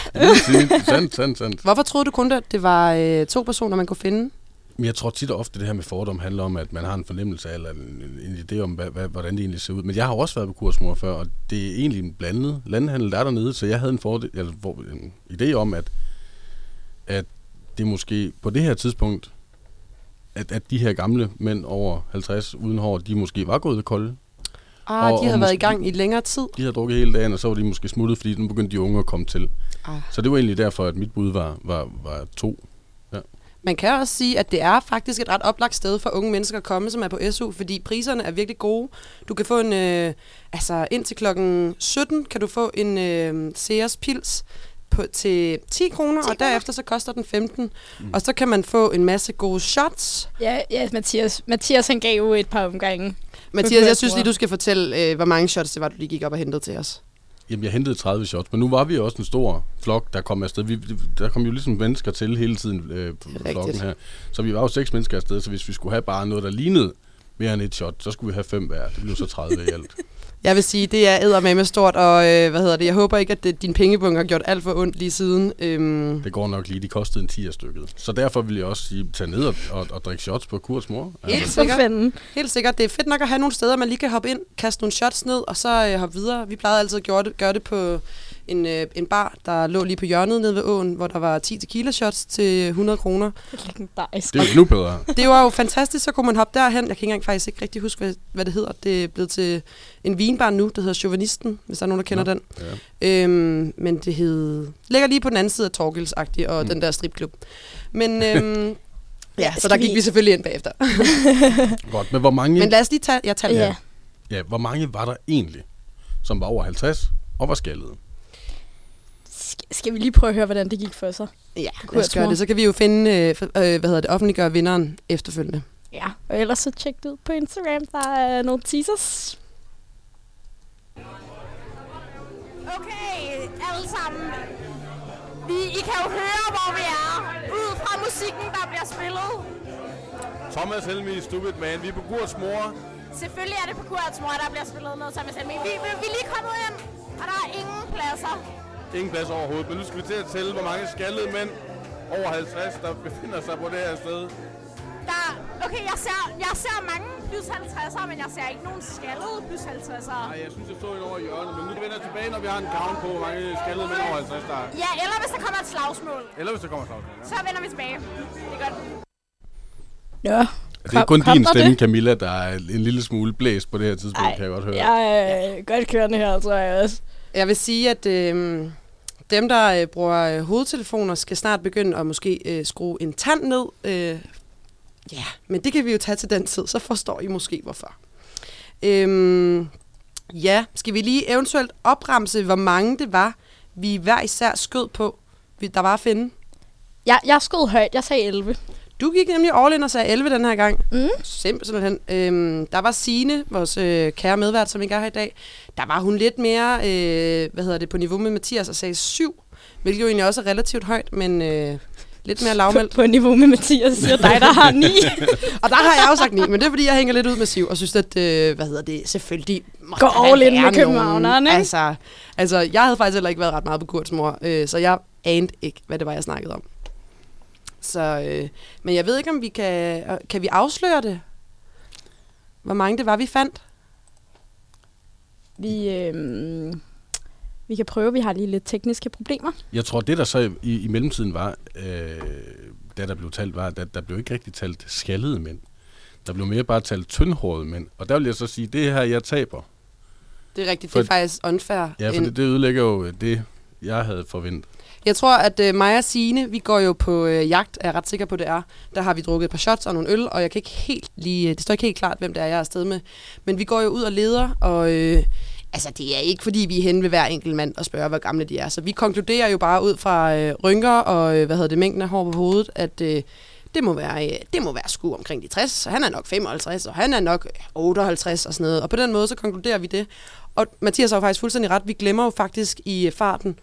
sandt, sandt, sandt. Hvorfor troede du kun, at det var øh, to personer, man kunne finde? Men jeg tror tit og ofte, det her med fordom handler om, at man har en fornemmelse af, eller en, en idé om, hvad, hvad, hvordan det egentlig ser ud. Men jeg har også været på kursmor før, og det er egentlig en blandet landhandel, der er dernede, så jeg havde en, fordel, eller, hvor, en idé om, at, at det måske på det her tidspunkt, at, at de her gamle mænd over 50 uden hår, de måske var gået kolde. Ah, Og- de og havde været i gang i længere tid. De havde drukket hele dagen, og så var de måske smuttet, fordi nu begyndte de unge at komme til. Ah. Så det var egentlig derfor, at mit bud var, var, var to. Ja. Man kan også sige, at det er faktisk et ret oplagt sted for unge mennesker at komme, som er på SU, fordi priserne er virkelig gode. Du kan få en, øh, altså indtil klokken 17 kan du få en øh, Sears Pils på, til 10 kroner, og derefter så koster den 15. Mm. Og så kan man få en masse gode shots. Ja, ja Mathias. Mathias, han gav jo et par omgange. Mathias, jeg synes lige, du skal fortælle, øh, hvor mange shots det var, du lige gik op og hentede til os. Jamen, jeg hentede 30 shots, men nu var vi også en stor flok, der kom afsted. Vi, der kom jo ligesom mennesker til hele tiden øh, på flokken her. Så vi var jo seks mennesker afsted, så hvis vi skulle have bare noget, der lignede mere end et shot, så skulle vi have fem hver. Det blev så 30 i alt. Jeg vil sige, det er eddermame stort, og øh, hvad hedder det, jeg håber ikke, at det, din pengebunke har gjort alt for ondt lige siden. Øhm, Det går nok lige, de kostede en 10 stykket. Så derfor vil jeg også sige, tag ned og, og, og drikke shots på kurs mor. Helt sikkert. Helt sikkert. Det er fedt nok at have nogle steder, man lige kan hoppe ind, kaste nogle shots ned, og så øh, hoppe videre. Vi plejede altid at gøre det, gøre det på en, øh, en bar, der lå lige på hjørnet nede ved åen, hvor der var 10 tequila shots til 100 kroner. Legendarisk. Det er jo endnu bedre. Det var jo fantastisk, så kunne man hoppe derhen. Jeg kan ikke engang faktisk ikke rigtig huske, hvad, hvad det hedder. Det er blevet til en vinbar nu, der hedder Chauvinisten, hvis der er nogen, der kender Nå, den. Øhm, men det hed... Ligger lige på den anden side af torgils og mm. den der stripklub. Men øhm, ja, så der gik vi- vi selvfølgelig ind bagefter. Godt, men hvor mange... Men lad os lige tage... Jeg tager ja. ja, hvor mange var der egentlig, som var over 50 og var skaldede? Skal vi lige prøve at høre, hvordan det gik for sig? Ja, lad os gøre det. Så kan vi jo finde, øh, øh, hvad hedder det, offentliggøre vinderen efterfølgende. Ja, og ellers så tjek det ud på Instagram. Der er nogle teasers. Okay, alle sammen. Vi, I kan jo høre, hvor vi er. Ud fra musikken, der bliver spillet. Thomas Helmi, Stupid Man. Vi er på Gurts mor. Selvfølgelig er det på Kurts mor, der bliver spillet noget sammen med vi, vi, vi er lige kommet ind, og der er ingen pladser. Ingen plads overhovedet, men nu skal vi til at tælle, hvor mange skaldede mænd over 50, der befinder sig på det her sted. Der, okay, jeg ser, jeg ser mange plus 50'ere, men jeg ser ikke nogen skaldede plus 50'ere. Nej, jeg synes, jeg så en over i hjørnet, men nu vender jeg tilbage, når vi har en count på, hvor mange skaldede mænd over 50 der er. Ja, eller hvis der kommer et slagsmål. Eller hvis der kommer slagsmål. Ja. Så vender vi tilbage. Det er godt. Ja. Det er kun din stemme, Camilla, der er en lille smule blæst på det her tidspunkt, Ej, kan jeg godt høre. Jeg er godt kørende her, tror jeg også. Jeg vil sige, at øh, dem, der øh, bruger øh, hovedtelefoner, skal snart begynde at måske øh, skrue en tand ned. Øh, ja, men det kan vi jo tage til den tid, så forstår I måske hvorfor. Øhm, ja, skal vi lige eventuelt opremse, hvor mange det var, vi hver især skød på, vi- der var at finde? Jeg, jeg skød højt. Jeg sagde 11. Du gik nemlig all in og sagde 11 den her gang. Mm. Simpelthen. Øhm, der var Sine, vores øh, kære medvært, som ikke er her i dag. Der var hun lidt mere, øh, hvad hedder det, på niveau med Mathias og sagde 7, hvilket jo egentlig også er relativt højt, men øh, lidt mere lavmældt. På, på niveau med Mathias siger dig, der har ni. og der har jeg jo sagt ni, men det er fordi, jeg hænger lidt ud med Siv, og synes, at, øh, hvad hedder det, selvfølgelig må Gå der da all in med ikke? Altså, altså, jeg havde faktisk heller ikke været ret meget på Kurts mor, øh, så jeg anede ikke, hvad det var, jeg snakkede om. Så, øh, men jeg ved ikke, om vi kan, øh, kan vi afsløre det? Hvor mange det var, vi fandt? Vi, øh, vi kan prøve, vi har lige lidt tekniske problemer. Jeg tror, det der så i, i mellemtiden var, øh, da der blev talt, var, at der, der blev ikke rigtig talt skaldede mænd. Der blev mere bare talt tyndhårede mænd. Og der vil jeg så sige, det er her, jeg taber. Det er rigtigt, For- det er faktisk unfair. Ja, for En- det, det ødelægger jo det, jeg havde forventet. Jeg tror, at øh, mig og Signe, vi går jo på øh, jagt, er jeg ret sikker på, det er. Der har vi drukket et par shots og nogle øl, og jeg kan ikke helt lige, øh, det står ikke helt klart, hvem det er, jeg er afsted med. Men vi går jo ud og leder, og øh, altså, det er ikke, fordi vi er henne ved hver enkelt mand og spørger, hvor gamle de er. Så vi konkluderer jo bare ud fra øh, rynker og, øh, hvad hedder det, mængden af hår på hovedet, at øh, det må være, øh, det må være sku omkring de 60, så han er nok 55, og han er nok 58 og sådan noget. Og på den måde, så konkluderer vi det. Og Mathias har jo faktisk fuldstændig ret. Vi glemmer jo faktisk i øh, farten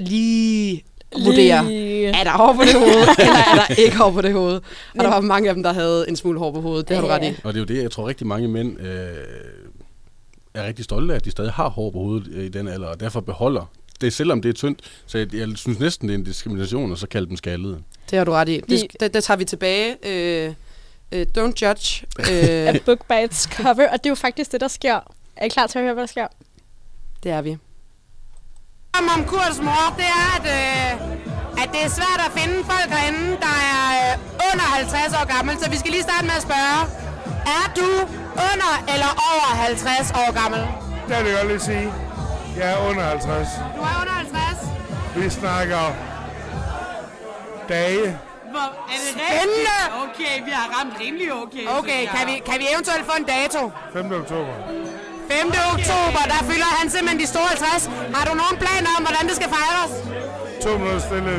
lige vurdere, Lige. er der hår på det hoved, eller er der ikke hår på det hoved? Og der var mange af dem, der havde en smule hår på hovedet. Det har du ret i. Og det er jo det, jeg tror rigtig mange mænd øh, er rigtig stolte af, at de stadig har hår på hovedet øh, i den alder, og derfor beholder det, selvom det er tyndt. Så jeg, jeg synes næsten, det er en diskrimination at så kalde dem skaldede. Det har du ret i. Det, det, det tager vi tilbage. Øh, øh, don't judge. A Øh, book by its cover, og det er jo faktisk det, der sker. Er I klar til at høre, hvad der sker? det er vi. Om om Kurts mor, det er, at, øh, at det er svært at finde folk herinde, der er øh, under 50 år gammel. Så vi skal lige starte med at spørge. Er du under eller over 50 år gammel? Det vil jeg godt lige sige. Jeg er under 50. Du er under 50. Vi snakker dage. Hvor, er det Spændende! rigtigt? Okay, vi har ramt rimelig okay. Okay, kan vi, kan vi eventuelt få en dato? 5. oktober. 5. oktober, der fylder han simpelthen de store 50. Har du nogen planer om, hvordan det skal fejres? To minutter stille.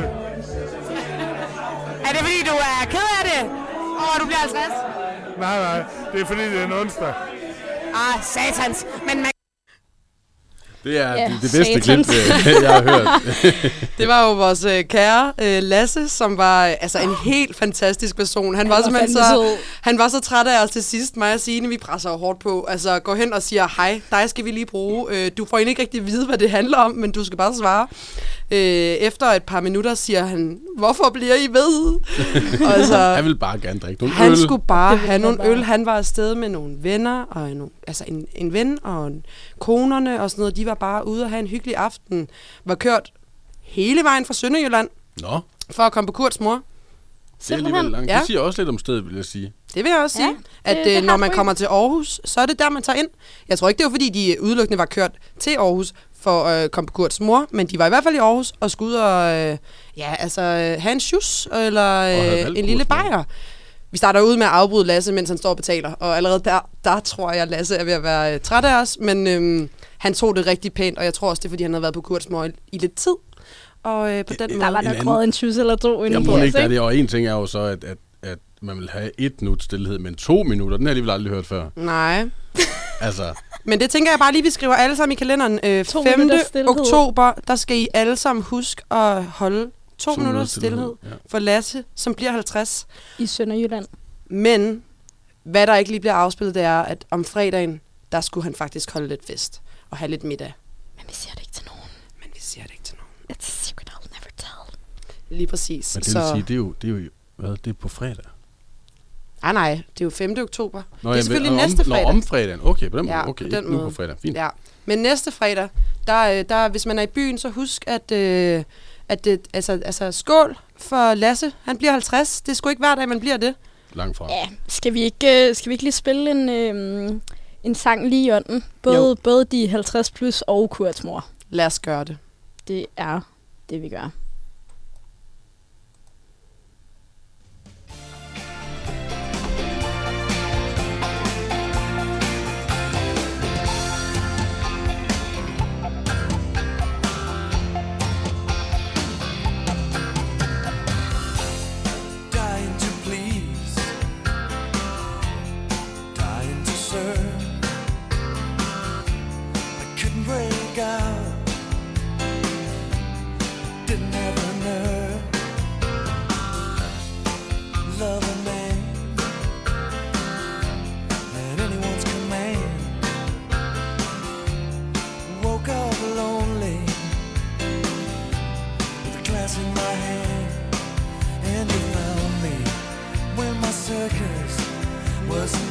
Er det fordi, du er ked af det? Over at du bliver 50? Nej, nej. Det er fordi, det er en onsdag. Ah, satans. Men man Det er Ja, det, det bedste klip, øh, jeg har hørt. Det var jo vores øh, kære øh, Lasse, som var øh, altså en helt fantastisk person. Han var, var simpelthen så, han var så træt af os til sidst. Mig og Signe, vi presser jo hårdt på. Altså, gå hen og siger, hej, dig skal vi lige bruge. Øh, du får egentlig ikke rigtig vide, hvad det handler om, men du skal bare svare. Øh, efter et par minutter siger han, hvorfor bliver I ved? Altså, Han vil bare gerne drikke nogle han øl. skulle bare Det ville have han nogle bare. øl. Han var afsted med nogle venner, og en, altså en, en ven og en, konerne og sådan noget. De var bare ude og have en hyggelig aften. Var kørt hele vejen fra Sønderjylland Nå, for at komme på Kurts mor. det er alligevel langt. Ja. Det siger også lidt om stedet, vil jeg sige. Det vil jeg også Ja, sige. at det- det øh, når man kommer til Aarhus, så er det der, man tager ind. Jeg tror ikke, det var fordi, de udelukkende var kørt til Aarhus for at øh, komme på Kurts mor, men de var i hvert fald i Aarhus og skulle ud og øh, ja, altså, øh, have en sjus eller øh, en lille bajer. Vi starter ud med at afbryde Lasse, mens han står og betaler, og allerede der, der tror jeg, at Lasse er ved at være øh, træt af os, men øh, han tog det rigtig pænt, og jeg tror også, det er, fordi han havde været på Kurts mor i, i lidt tid. Og øh, på den Der måde... var En nok anden- røget en tjus eller to inden Jeg på må os, ikke, der er ikke? det. Og en ting er jo så, at, at man vil have et minut stillhed, men to minutter, den har jeg alligevel aldrig hørt før. Nej. Altså, Men det tænker jeg bare lige, vi skriver alle sammen i kalenderen. Øh, To 5. minutters stilhed. oktober, der skal I alle sammen huske at holde to, To minutter minutters stillhed stilhed, ja. for Lasse, som bliver 50. I Sønderjylland. Men hvad der ikke lige bliver afspillet, det er, at om fredagen, der skulle han faktisk holde lidt fest og have lidt middag. Men vi siger det ikke til nogen. Men vi siger det ikke til nogen. It's a secret I'll never tell. Lige præcis. men det vil sige, det er jo, det er jo hvad, det er på fredag. Ah, nej, det er jo 5. oktober. Nå, det er jamen, selvfølgelig om, næste fredag. Nå, om fredagen. Okay, på den måde. Ja, okay, på den ikke nu måde. på fredag. Fint. Ja. Men næste fredag, der, øh, der, hvis man er i byen, så husk, at, øh, at det, altså, altså, skål for Lasse. Han bliver 50. Det er sgu ikke hver dag, man bliver det. Langt fra. Ja, skal vi ikke, øh, skal vi ikke lige spille en, øh, en sang lige i ånden? Både, Jo. både de 50 plus og Kurts mor. Lad os gøre det. Det er det, vi gør.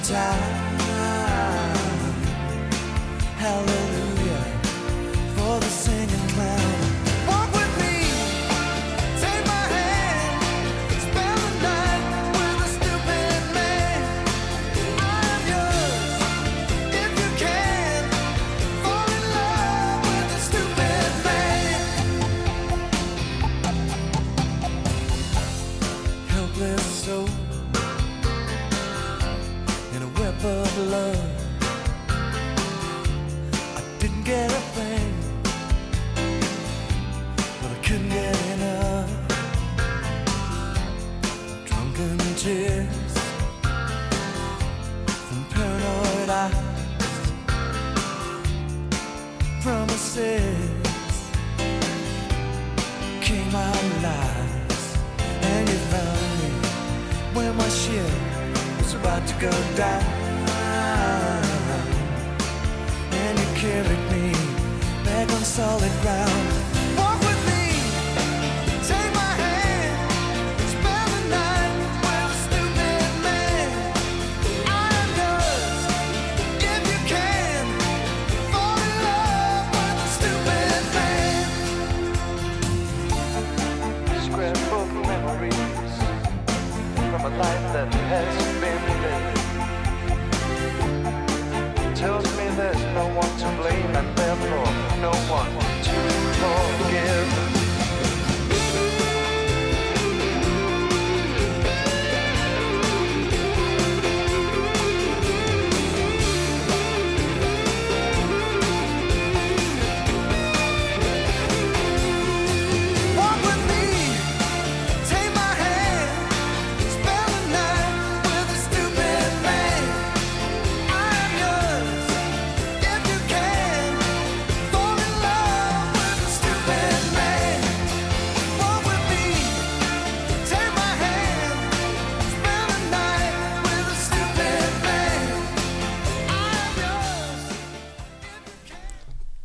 time. Hello. Love.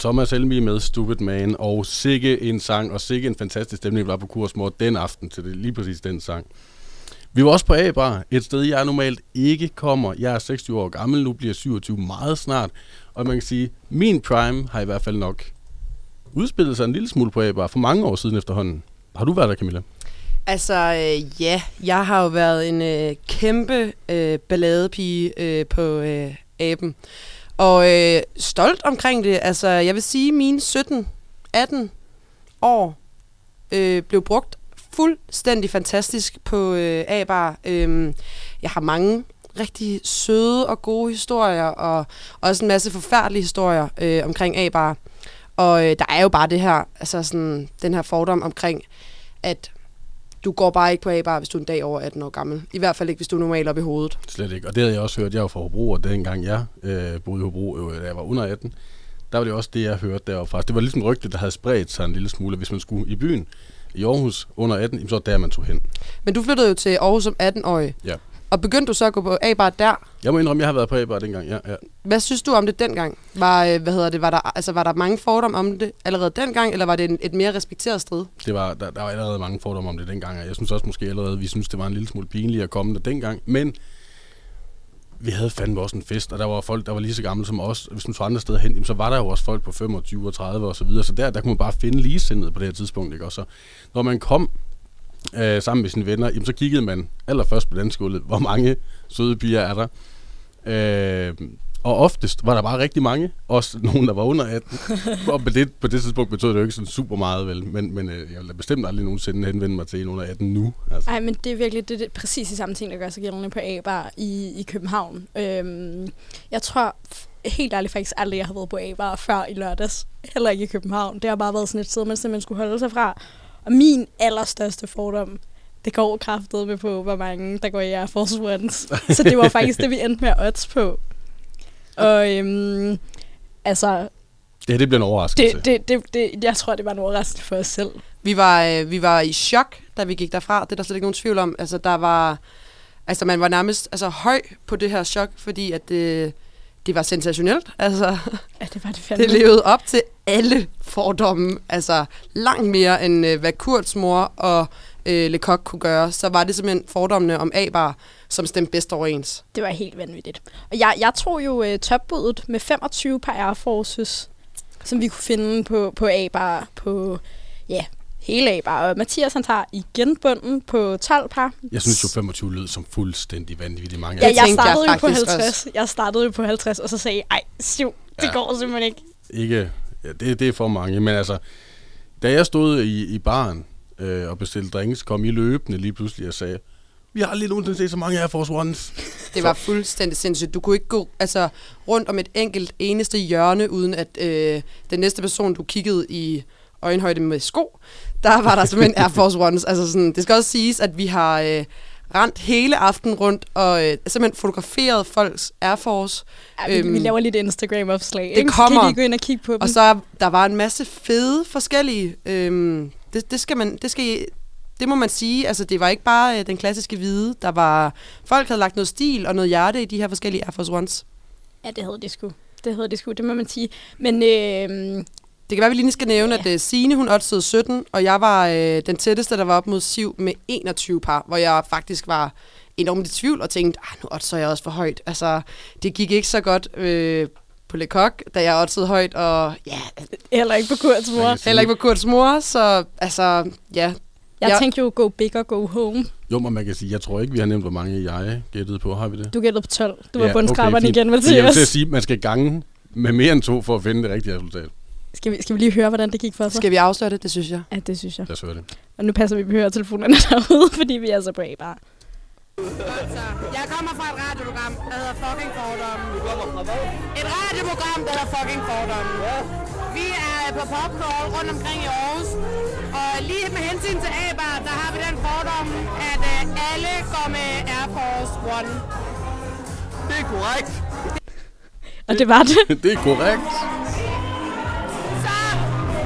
Thomas Helmi med Stupid Man, og sikke en sang, og sikke en fantastisk stemning, vi var på Kursmor den aften til det, lige præcis den sang. Vi var også på A-bar, et sted, jeg normalt ikke kommer. Jeg er 26 år gammel, nu bliver 27 meget snart, og man kan sige, min prime har i hvert fald nok udspillet sig en lille smule på A-bar for mange år siden efterhånden. Har du været der, Camilla? Altså, øh, ja, jeg har jo været en øh, kæmpe øh, balladepige øh, på øh, aben. Og øh, stolt omkring det. Altså, jeg vil sige, mine 17-18 år øh, blev brugt fuldstændig fantastisk på øh, A-bar. Øh, jeg har mange rigtig søde og gode historier, og også en masse forfærdelige historier øh, omkring A-bar. Og øh, der er jo bare det her, altså sådan, den her fordom omkring, at du går bare ikke på A-bar, hvis du er en dag over 18 år gammel. I hvert fald ikke, hvis du er normalt op i hovedet. Slet ikke. Og det havde jeg også hørt. Jeg var fra Hobro, og dengang jeg øh, boede i Hobro, øh, da jeg var under 18, der var det også det, jeg hørte deroppe fra. Det var ligesom rygte, der havde spredt sig en lille smule. Hvis man skulle i byen i Aarhus under 18, jamen, så det der, man tog hen. Men du flyttede jo til Aarhus som 18-årig. Ja. Og begyndte du så at gå på A-bar der? Jeg må indrømme, jeg har været på A-bar dengang. Ja, ja. Hvad synes du om det dengang? Var, øh, hvad hedder det, var, der, altså, var der mange fordomme om det allerede dengang, eller var det en, et mere respekteret strid? Det var, der, der var allerede mange fordomme om det dengang, og jeg synes også måske allerede, vi synes, det var en lille smule pinligt at komme der dengang. Men vi havde fandme også en fest, og der var folk, der var lige så gamle som os. Hvis man tog andre steder hen, så var der jo også folk på 25 og 30 og så videre. Så der, der kunne man bare finde ligesindet på det her tidspunkt. Ikke? Og så, når man kom øh, sammen med sine venner, jamen, så kiggede man allerførst på dansegulvet, hvor mange søde piger er der. Øh, og oftest var der bare rigtig mange, også nogen, der var under 18. og på det, på det tidspunkt betød det jo ikke sådan super meget, vel. Men, men øh, jeg vil da bestemt aldrig nogensinde henvende mig til en under 18 nu. Altså. Ej, men det er virkelig det, det er præcis de samme ting, der gør sig gældende på A-bar i, i København. Øhm, jeg tror helt ærligt faktisk aldrig, jeg har været på A-bar før i lørdags. Heller ikke i København. Det har bare været sådan et sted, man simpelthen skulle holde sig fra. Og min allerstørste fordom, det går kraftet med på, hvor mange der går i Air Force Ones. Så det var faktisk det, vi endte med at odds på. Og øhm, altså, Det her, det bliver en overraskelse. det, det, det, det, jeg tror, det var en overraskelse for os selv. Vi var, øh, vi var i chok, da vi gik derfra. Det er der slet ikke nogen tvivl om. Altså, der var, altså, man var nærmest altså, høj på det her chok, fordi at det, det var sensationelt. Altså, ja, det var det fandme. Det levede op til alle fordomme. Altså, langt mere end øh, hvad Kurts mor og øh, Lecoq kunne gøre. Så var det simpelthen fordommene om A-bar, som stemte bedst overens. Det var helt vanvittigt. Og jeg, jeg tog jo øh, topbudet med 25 par Air Forces, som vi kunne finde på, på A-bar, på ja, hele A-bar. Og Mathias han tager igen bunden på 12 par. Jeg synes jo 25 lød som fuldstændig vanvittigt mange. Ja, af jeg dem. startede jeg jo på faktisk 50. Jeg startede jo på 50, og så sagde jeg, ej, syv, det Ja. går simpelthen ikke. Ikke, ja, det, det er for mange, men altså, da jeg stod i, i baren øh, og bestilte drinks, kom I løbende lige pludselig og sagde, Vi har aldrig nogensinde set så mange Air Force Ones. Det var fuldstændig sindssygt. Du kunne ikke gå altså, rundt om et enkelt eneste hjørne, uden at øh, den næste person, du kiggede i øjenhøjde med sko, der var der simpelthen Air Force Ones. Altså sådan, det skal også siges, at vi har øh, rendt hele aften rundt og øh, simpelthen fotograferet folks Air Force. Ja, vi, vi laver lidt Instagram-opslag. Det ikke? kommer. Kan I lige gå ind og kigge på dem? Og så er- der var en masse fede forskellige. Øhm, det, det skal man, det skal I- det må man sige. Altså det var ikke bare øh, den klassiske hvide. Der var folk havde lagt noget stil og noget hjerte i de her forskellige Air Force Ones. Ja, det havde det sgu. Det havde det sgu, det må man sige. Men øh, Det kan være, vi lige skal nævne, at uh, Signe, hun oddsede 17, og jeg var øh, den tætteste, der var op mod 7 med 21 par, hvor jeg faktisk var enormt i tvivl og tænkte, ah, nu oddser jeg også for højt. Altså, det gik ikke så godt øh, på Le Coq, da jeg oddsede højt, og ja... Heller ikke på Kurts mor. Heller ikke på Kurts mor, så altså, ja. jeg tænkte jo, go big or go home. Jo, men man kan sige, jeg tror ikke, vi har nævnt, hvor mange jeg gættede på. Har vi det? Du gættede på 12. Du var Ja, bundskraberen fint. igen, Men Jeg vil til at Mathias. sige, at man skal gange med mere end to for at finde det rigtige resultat. Skal vi, skal vi lige høre, hvordan det gik for sig? Skal vi afsløre det? Det synes jeg. Ja, det synes jeg. Det. Og nu passer vi på høretelefonerne derude, fordi vi er så på A-bar. Jeg kommer fra et radioprogram, der hedder Fucking Fordomme. Du kommer fra hvad? Et radioprogram, der hedder Fucking Fordomme. Ja. Vi er på popcall rundt omkring i Aarhus. Og lige med hensyn til A-bar, der har vi den fordom, at øh, alle går med Air Force One. Det er korrekt. Og det var det. det er korrekt.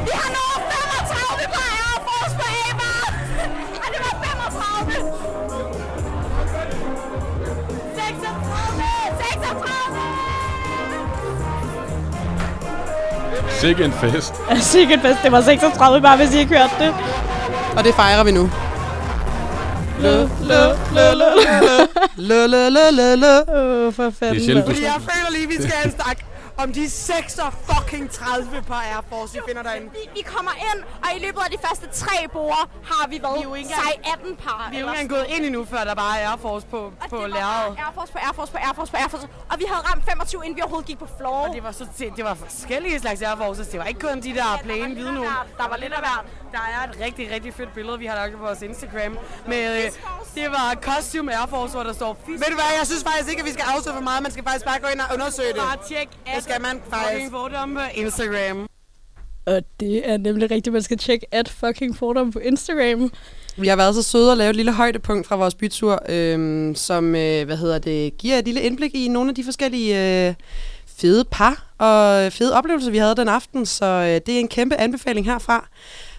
Vi har nået 35 på Air Force på A-bar. Og det var 35. 36. 36. Sikke en fest. Ja, sikkert fest. Det var 36 bare, hvis I ikke hørte det. Og det fejrer vi nu. Lø, lø, lø, lø, lø, lø, lø, lø, lø. Åh, for fanden. sjældent, Fordi jeg føler lige, vi skal have en stak om de 6 fucking 30 par Air Force, vi finder derinde. Vi, vi kommer ind, og i løbet af de første tre borde har vi været Vi jo ikke sej 18 par. Vi er jo ikke engang gået ind endnu, før der bare er Air Force på, Og på det var lærredet. Air Force på Air Force på Air Force på Air Force. Og vi havde ramt 25, inden vi overhovedet gik på floor. Og det var, så, det var forskellige slags Air Forces. Det var ikke kun de der plain hvide nu. Der var lidt af hvert. Der er et rigtig, rigtig fedt billede, vi har lagt på vores Instagram. Med, øh, det var Costume Air Force, hvor der står Fisk. Ved du hvad, jeg synes faktisk ikke, at vi skal afsløre for meget. Man skal faktisk bare gå ind og undersøge det. Bare tjek, det skal man faktisk. Fordomme på Instagram. Og det er nemlig rigtigt, man skal tjekke at fucking fordom på Instagram. Vi har været så søde at lave et lille højdepunkt fra vores bytur, øhm, som øh, hvad hedder det, giver et lille indblik i nogle af de forskellige øh, fede par og fede oplevelser, vi havde den aften. Så øh, det er en kæmpe anbefaling herfra.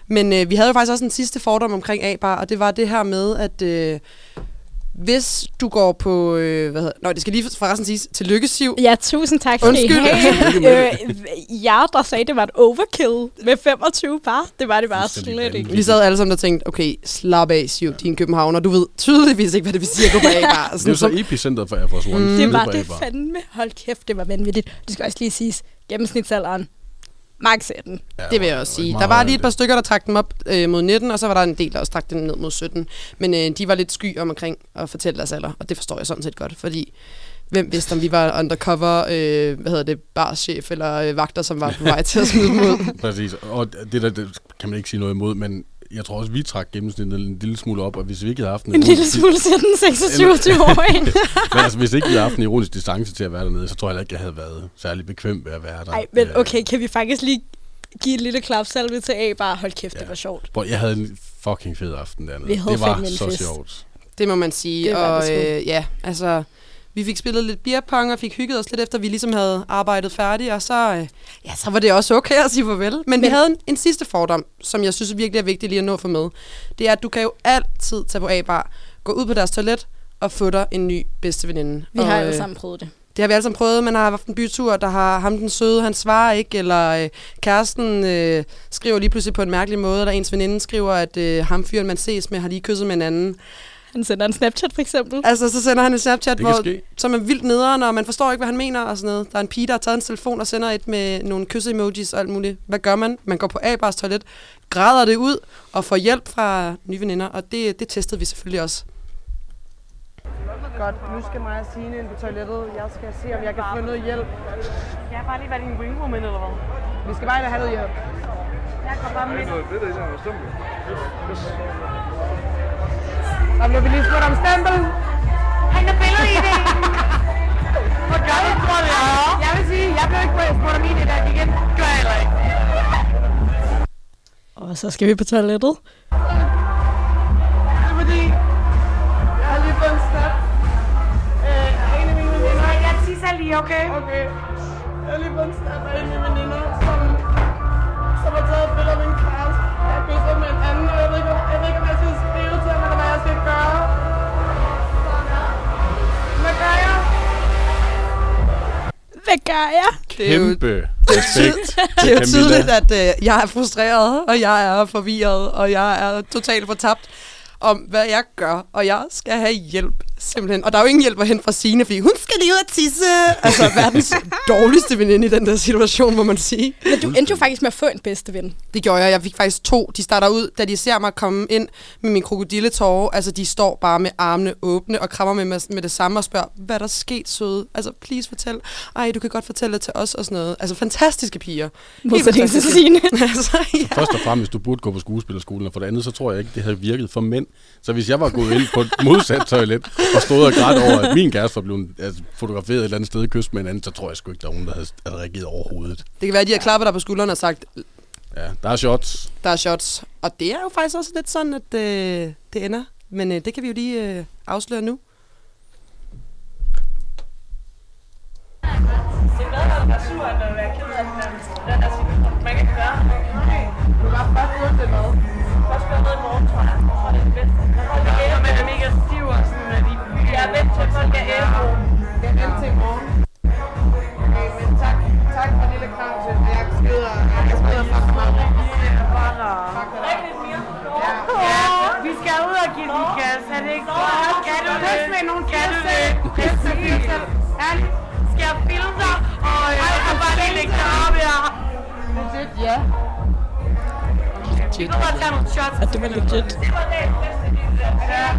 Men øh, vi havde jo faktisk også en sidste fordom omkring A-bar, og det var det her med, at øh, hvis du går på... Øh, hvad hedder, Nå, det skal lige forresten siges. Tillykke, Siv. Ja, tusind tak Undskyld. have. øh, jeg, der sagde, det var et overkill med 25 par. Det var det bare slet ikke. Vi sad alle sammen og tænkte, okay, slap af, Siv, din københavner. Du ved tydeligvis ikke, hvad det vil sige at gå på A-bar. Det er jo så epicentret for Air Force One. Mm. Det var det fandme. Hold kæft, det var vanvittigt. Det skal også lige siges. Gennemsnitsalderen. Max 18. Det vil jeg også sige. Der var lige et par stykker, der trak dem op øh, mod 19, og så var der en del, der også trak dem ned mod 17. Men øh, de var lidt sky om omkring at fortælle deres alder, og det forstår jeg sådan set godt, fordi hvem vidste, om vi var undercover, øh, hvad hedder det, barchef eller øh, vagter, som var på vej til at smide dem ud. Præcis, og det der det kan man ikke sige noget imod, men jeg tror også, vi trak gennemsnittet en lille smule op, og hvis vi ikke havde haft en, En lille smule, siger den 26-årige. men altså, hvis ikke vi havde haft en ironisk distance til at være dernede, så tror jeg heller ikke, jeg havde været særlig bekvem ved at være der. Nej, men okay, kan vi faktisk lige give et lille klapsalve til A? Bare hold kæft, ja. det var sjovt. Hvor jeg havde en fucking fed aften dernede. Vi havde det var så fest. sjovt. Det må man sige. Det var og det øh, ja, altså, vi fik spillet lidt beerpong og fik hygget os lidt efter, vi ligesom havde arbejdet færdigt, og så, øh, ja, så var det også okay at sige farvel. Men, Men vi havde en, en sidste fordom, som jeg synes virkelig er vigtigt lige at nå få med. Det er, at du kan jo altid tage på A-bar, gå ud på deres toilet og få dig en ny bedste veninde. Vi og, har alle øh, sammen prøvet det. Det har vi alle sammen prøvet. Man har haft en bytur, der har ham den søde, han svarer ikke, eller øh, kæresten øh, skriver lige pludselig på en mærkelig måde, eller ens veninde skriver, at øh, ham fyren, man ses med, har lige kysset med en anden. Han sender en Snapchat for eksempel. Altså, så sender han en Snapchat, Det hvor, ske. som er vildt nederen, og man forstår ikke, hvad han mener og sådan noget. Der er en pige, der har taget en telefon og sender et med nogle kysse-emojis og alt muligt. Hvad gør man? Man går på A-bars toilet, græder det ud og får hjælp fra nye veninder, og det, det testede vi selvfølgelig også. Godt, nu skal mig og Signe ind på toilettet. Jeg skal se, om jeg kan få noget hjælp. Jeg har bare lige været i en wingwoman, eller hvad? Vi skal bare have noget hjælp. Jeg går bare med. Der bliver vi lige spurgt stempel. Han er billede i det. Hvor gør du, tror jeg? Jeg vil sige, jeg blev ikke spurgt om min i dag igen. Gør jeg heller ikke. Og så skal vi på toilettet. Det er fordi, jeg har lige fået en snap. Øh, en af mine veninder. Jeg tisser lige, okay? Okay. Jeg har lige fået en snap af en af mine veninder, som, som har taget et billede af gør jeg? Det er jo- Kæmpe Det er, respekt det er jo tydeligt, at øh, jeg er frustreret, og jeg er forvirret, og jeg er totalt fortabt om, hvad jeg gør, og jeg skal have hjælp, simpelthen. Og der er jo ingen hjælp at hente fra Signe, fordi hun skal lige ud og tisse. Altså verdens dårligste veninde i den der situation, må man sige. Men du endte jo faktisk med at få en bedste ven. Det gjorde jeg. Jeg fik faktisk to. De starter ud, da de ser mig komme ind med min krokodilletårer. Altså, de står bare med armene åbne og krammer med, med, med det samme og spørger, hvad er der sket, søde? Altså, please fortæl. Ej, du kan godt fortælle det til os og sådan noget. Altså, fantastiske piger. Modsætning til. Signe. altså, ja. Først og fremmest, du burde gå på skuespillerskolen, og for det andet, så tror jeg ikke, det havde virket for mænd. Så hvis jeg var gået ind på et modsat toilet og stod og græd over, at min kæreste var blevet altså, fotograferet et eller andet sted i kyst med en anden, så tror jeg sgu ikke, der er nogen, der havde, havde reageret overhovedet. Det kan være, at de har klappet dig på skulderen og sagt, Ja, der er shots. der er shots. Og det er jo faktisk også lidt sådan, at øh, det ender. Men øh, det kan vi jo lige øh, afsløre nu. Det er. Man kan gøre det. Du kan bare til noget. Først gøre noget i morgen, tror jeg. Jeg tror, det er det bedste. Folk er men er mega stiv og sådan, at de Jeg er vant til, at folk er ældre. Jeg er vant til i morgen. Okay, men tak. Tak for lille kram til. Jeg skider. Jeg skider fucking meget. Rigtig mere. Ja. ja. Vi skal ud og give den gas, er det ikke? Skal du det? med nogle Skal du det? Ærligt. Skal jeg filme dig? Og jeg kan bare lige lægge dig op her. Legit, ja. Shots. Og det var legit. Er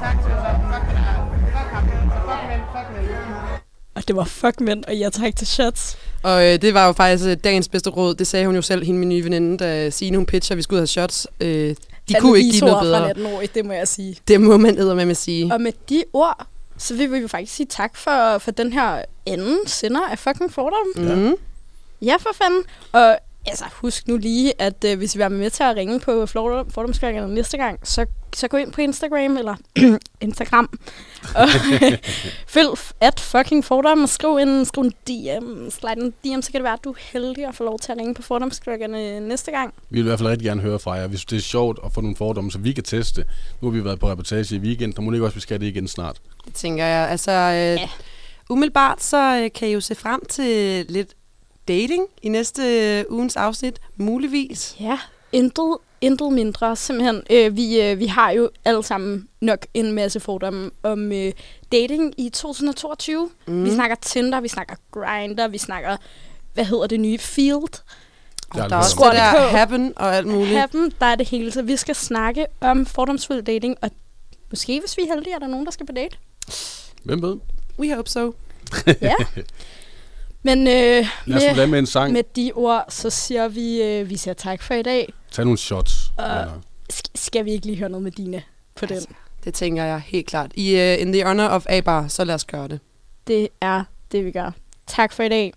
tak. Og det var fuck mænd, og jeg træk til shots. Og øh, det var jo faktisk øh, dagens bedste råd. Det sagde hun jo selv, hende min nye veninde, da Signe hun pitcher, at vi skulle ud have shots. Øh, de kunne ikke give noget visord fra bedre. 18 år, det må jeg sige. Det må man med sige. Og med de ord, så vil vi jo faktisk sige tak for, for den her anden sender af fucking fordom. Mm. Ja, for fanden. Og altså, husk nu lige, at øh, hvis I vil være med til at ringe på Fordom- fordomsgangerne næste gang, så, så gå ind på Instagram, eller Instagram, og følg at fucking fordom, og skriv en, skriv en DM, slide en DM, så kan det være, at du er heldig at få lov til at ringe på fordomsgangerne næste gang. Vi vil i hvert fald rigtig gerne høre fra jer, hvis det er sjovt at få nogle fordomme, så vi kan teste. Nu har vi været på reportage i weekend, og må ikke også, vi skal det igen snart. Det tænker jeg. Altså, øh, ja. umiddelbart så øh, kan I jo se frem til lidt dating i næste øh, ugens afsnit, muligvis. Ja, intet, intet mindre. Simpelthen, øh, vi, øh, vi har jo alle sammen nok en masse fordomme om øh, dating i 2022. Mm. Vi snakker Tinder, vi snakker Grindr, vi snakker, hvad hedder det nye, Field. Og der er også det der happen og alt muligt. Happen, der er det hele. Så vi skal snakke om fordomsfuld dating, og måske, hvis vi er heldige, er der nogen, der skal på date. Hvem ved? We hope so. Ja. Men øh, Lad af med en sang. med de ord, så siger vi, øh, vi siger tak for i dag. Tag nogle shots. Og sk- skal vi ikke lige høre noget med Dine på den? Det tænker jeg helt klart. I uh, In the Honor of A-Bar, så lad os gøre det. Det er det, vi gør. Tak for i dag.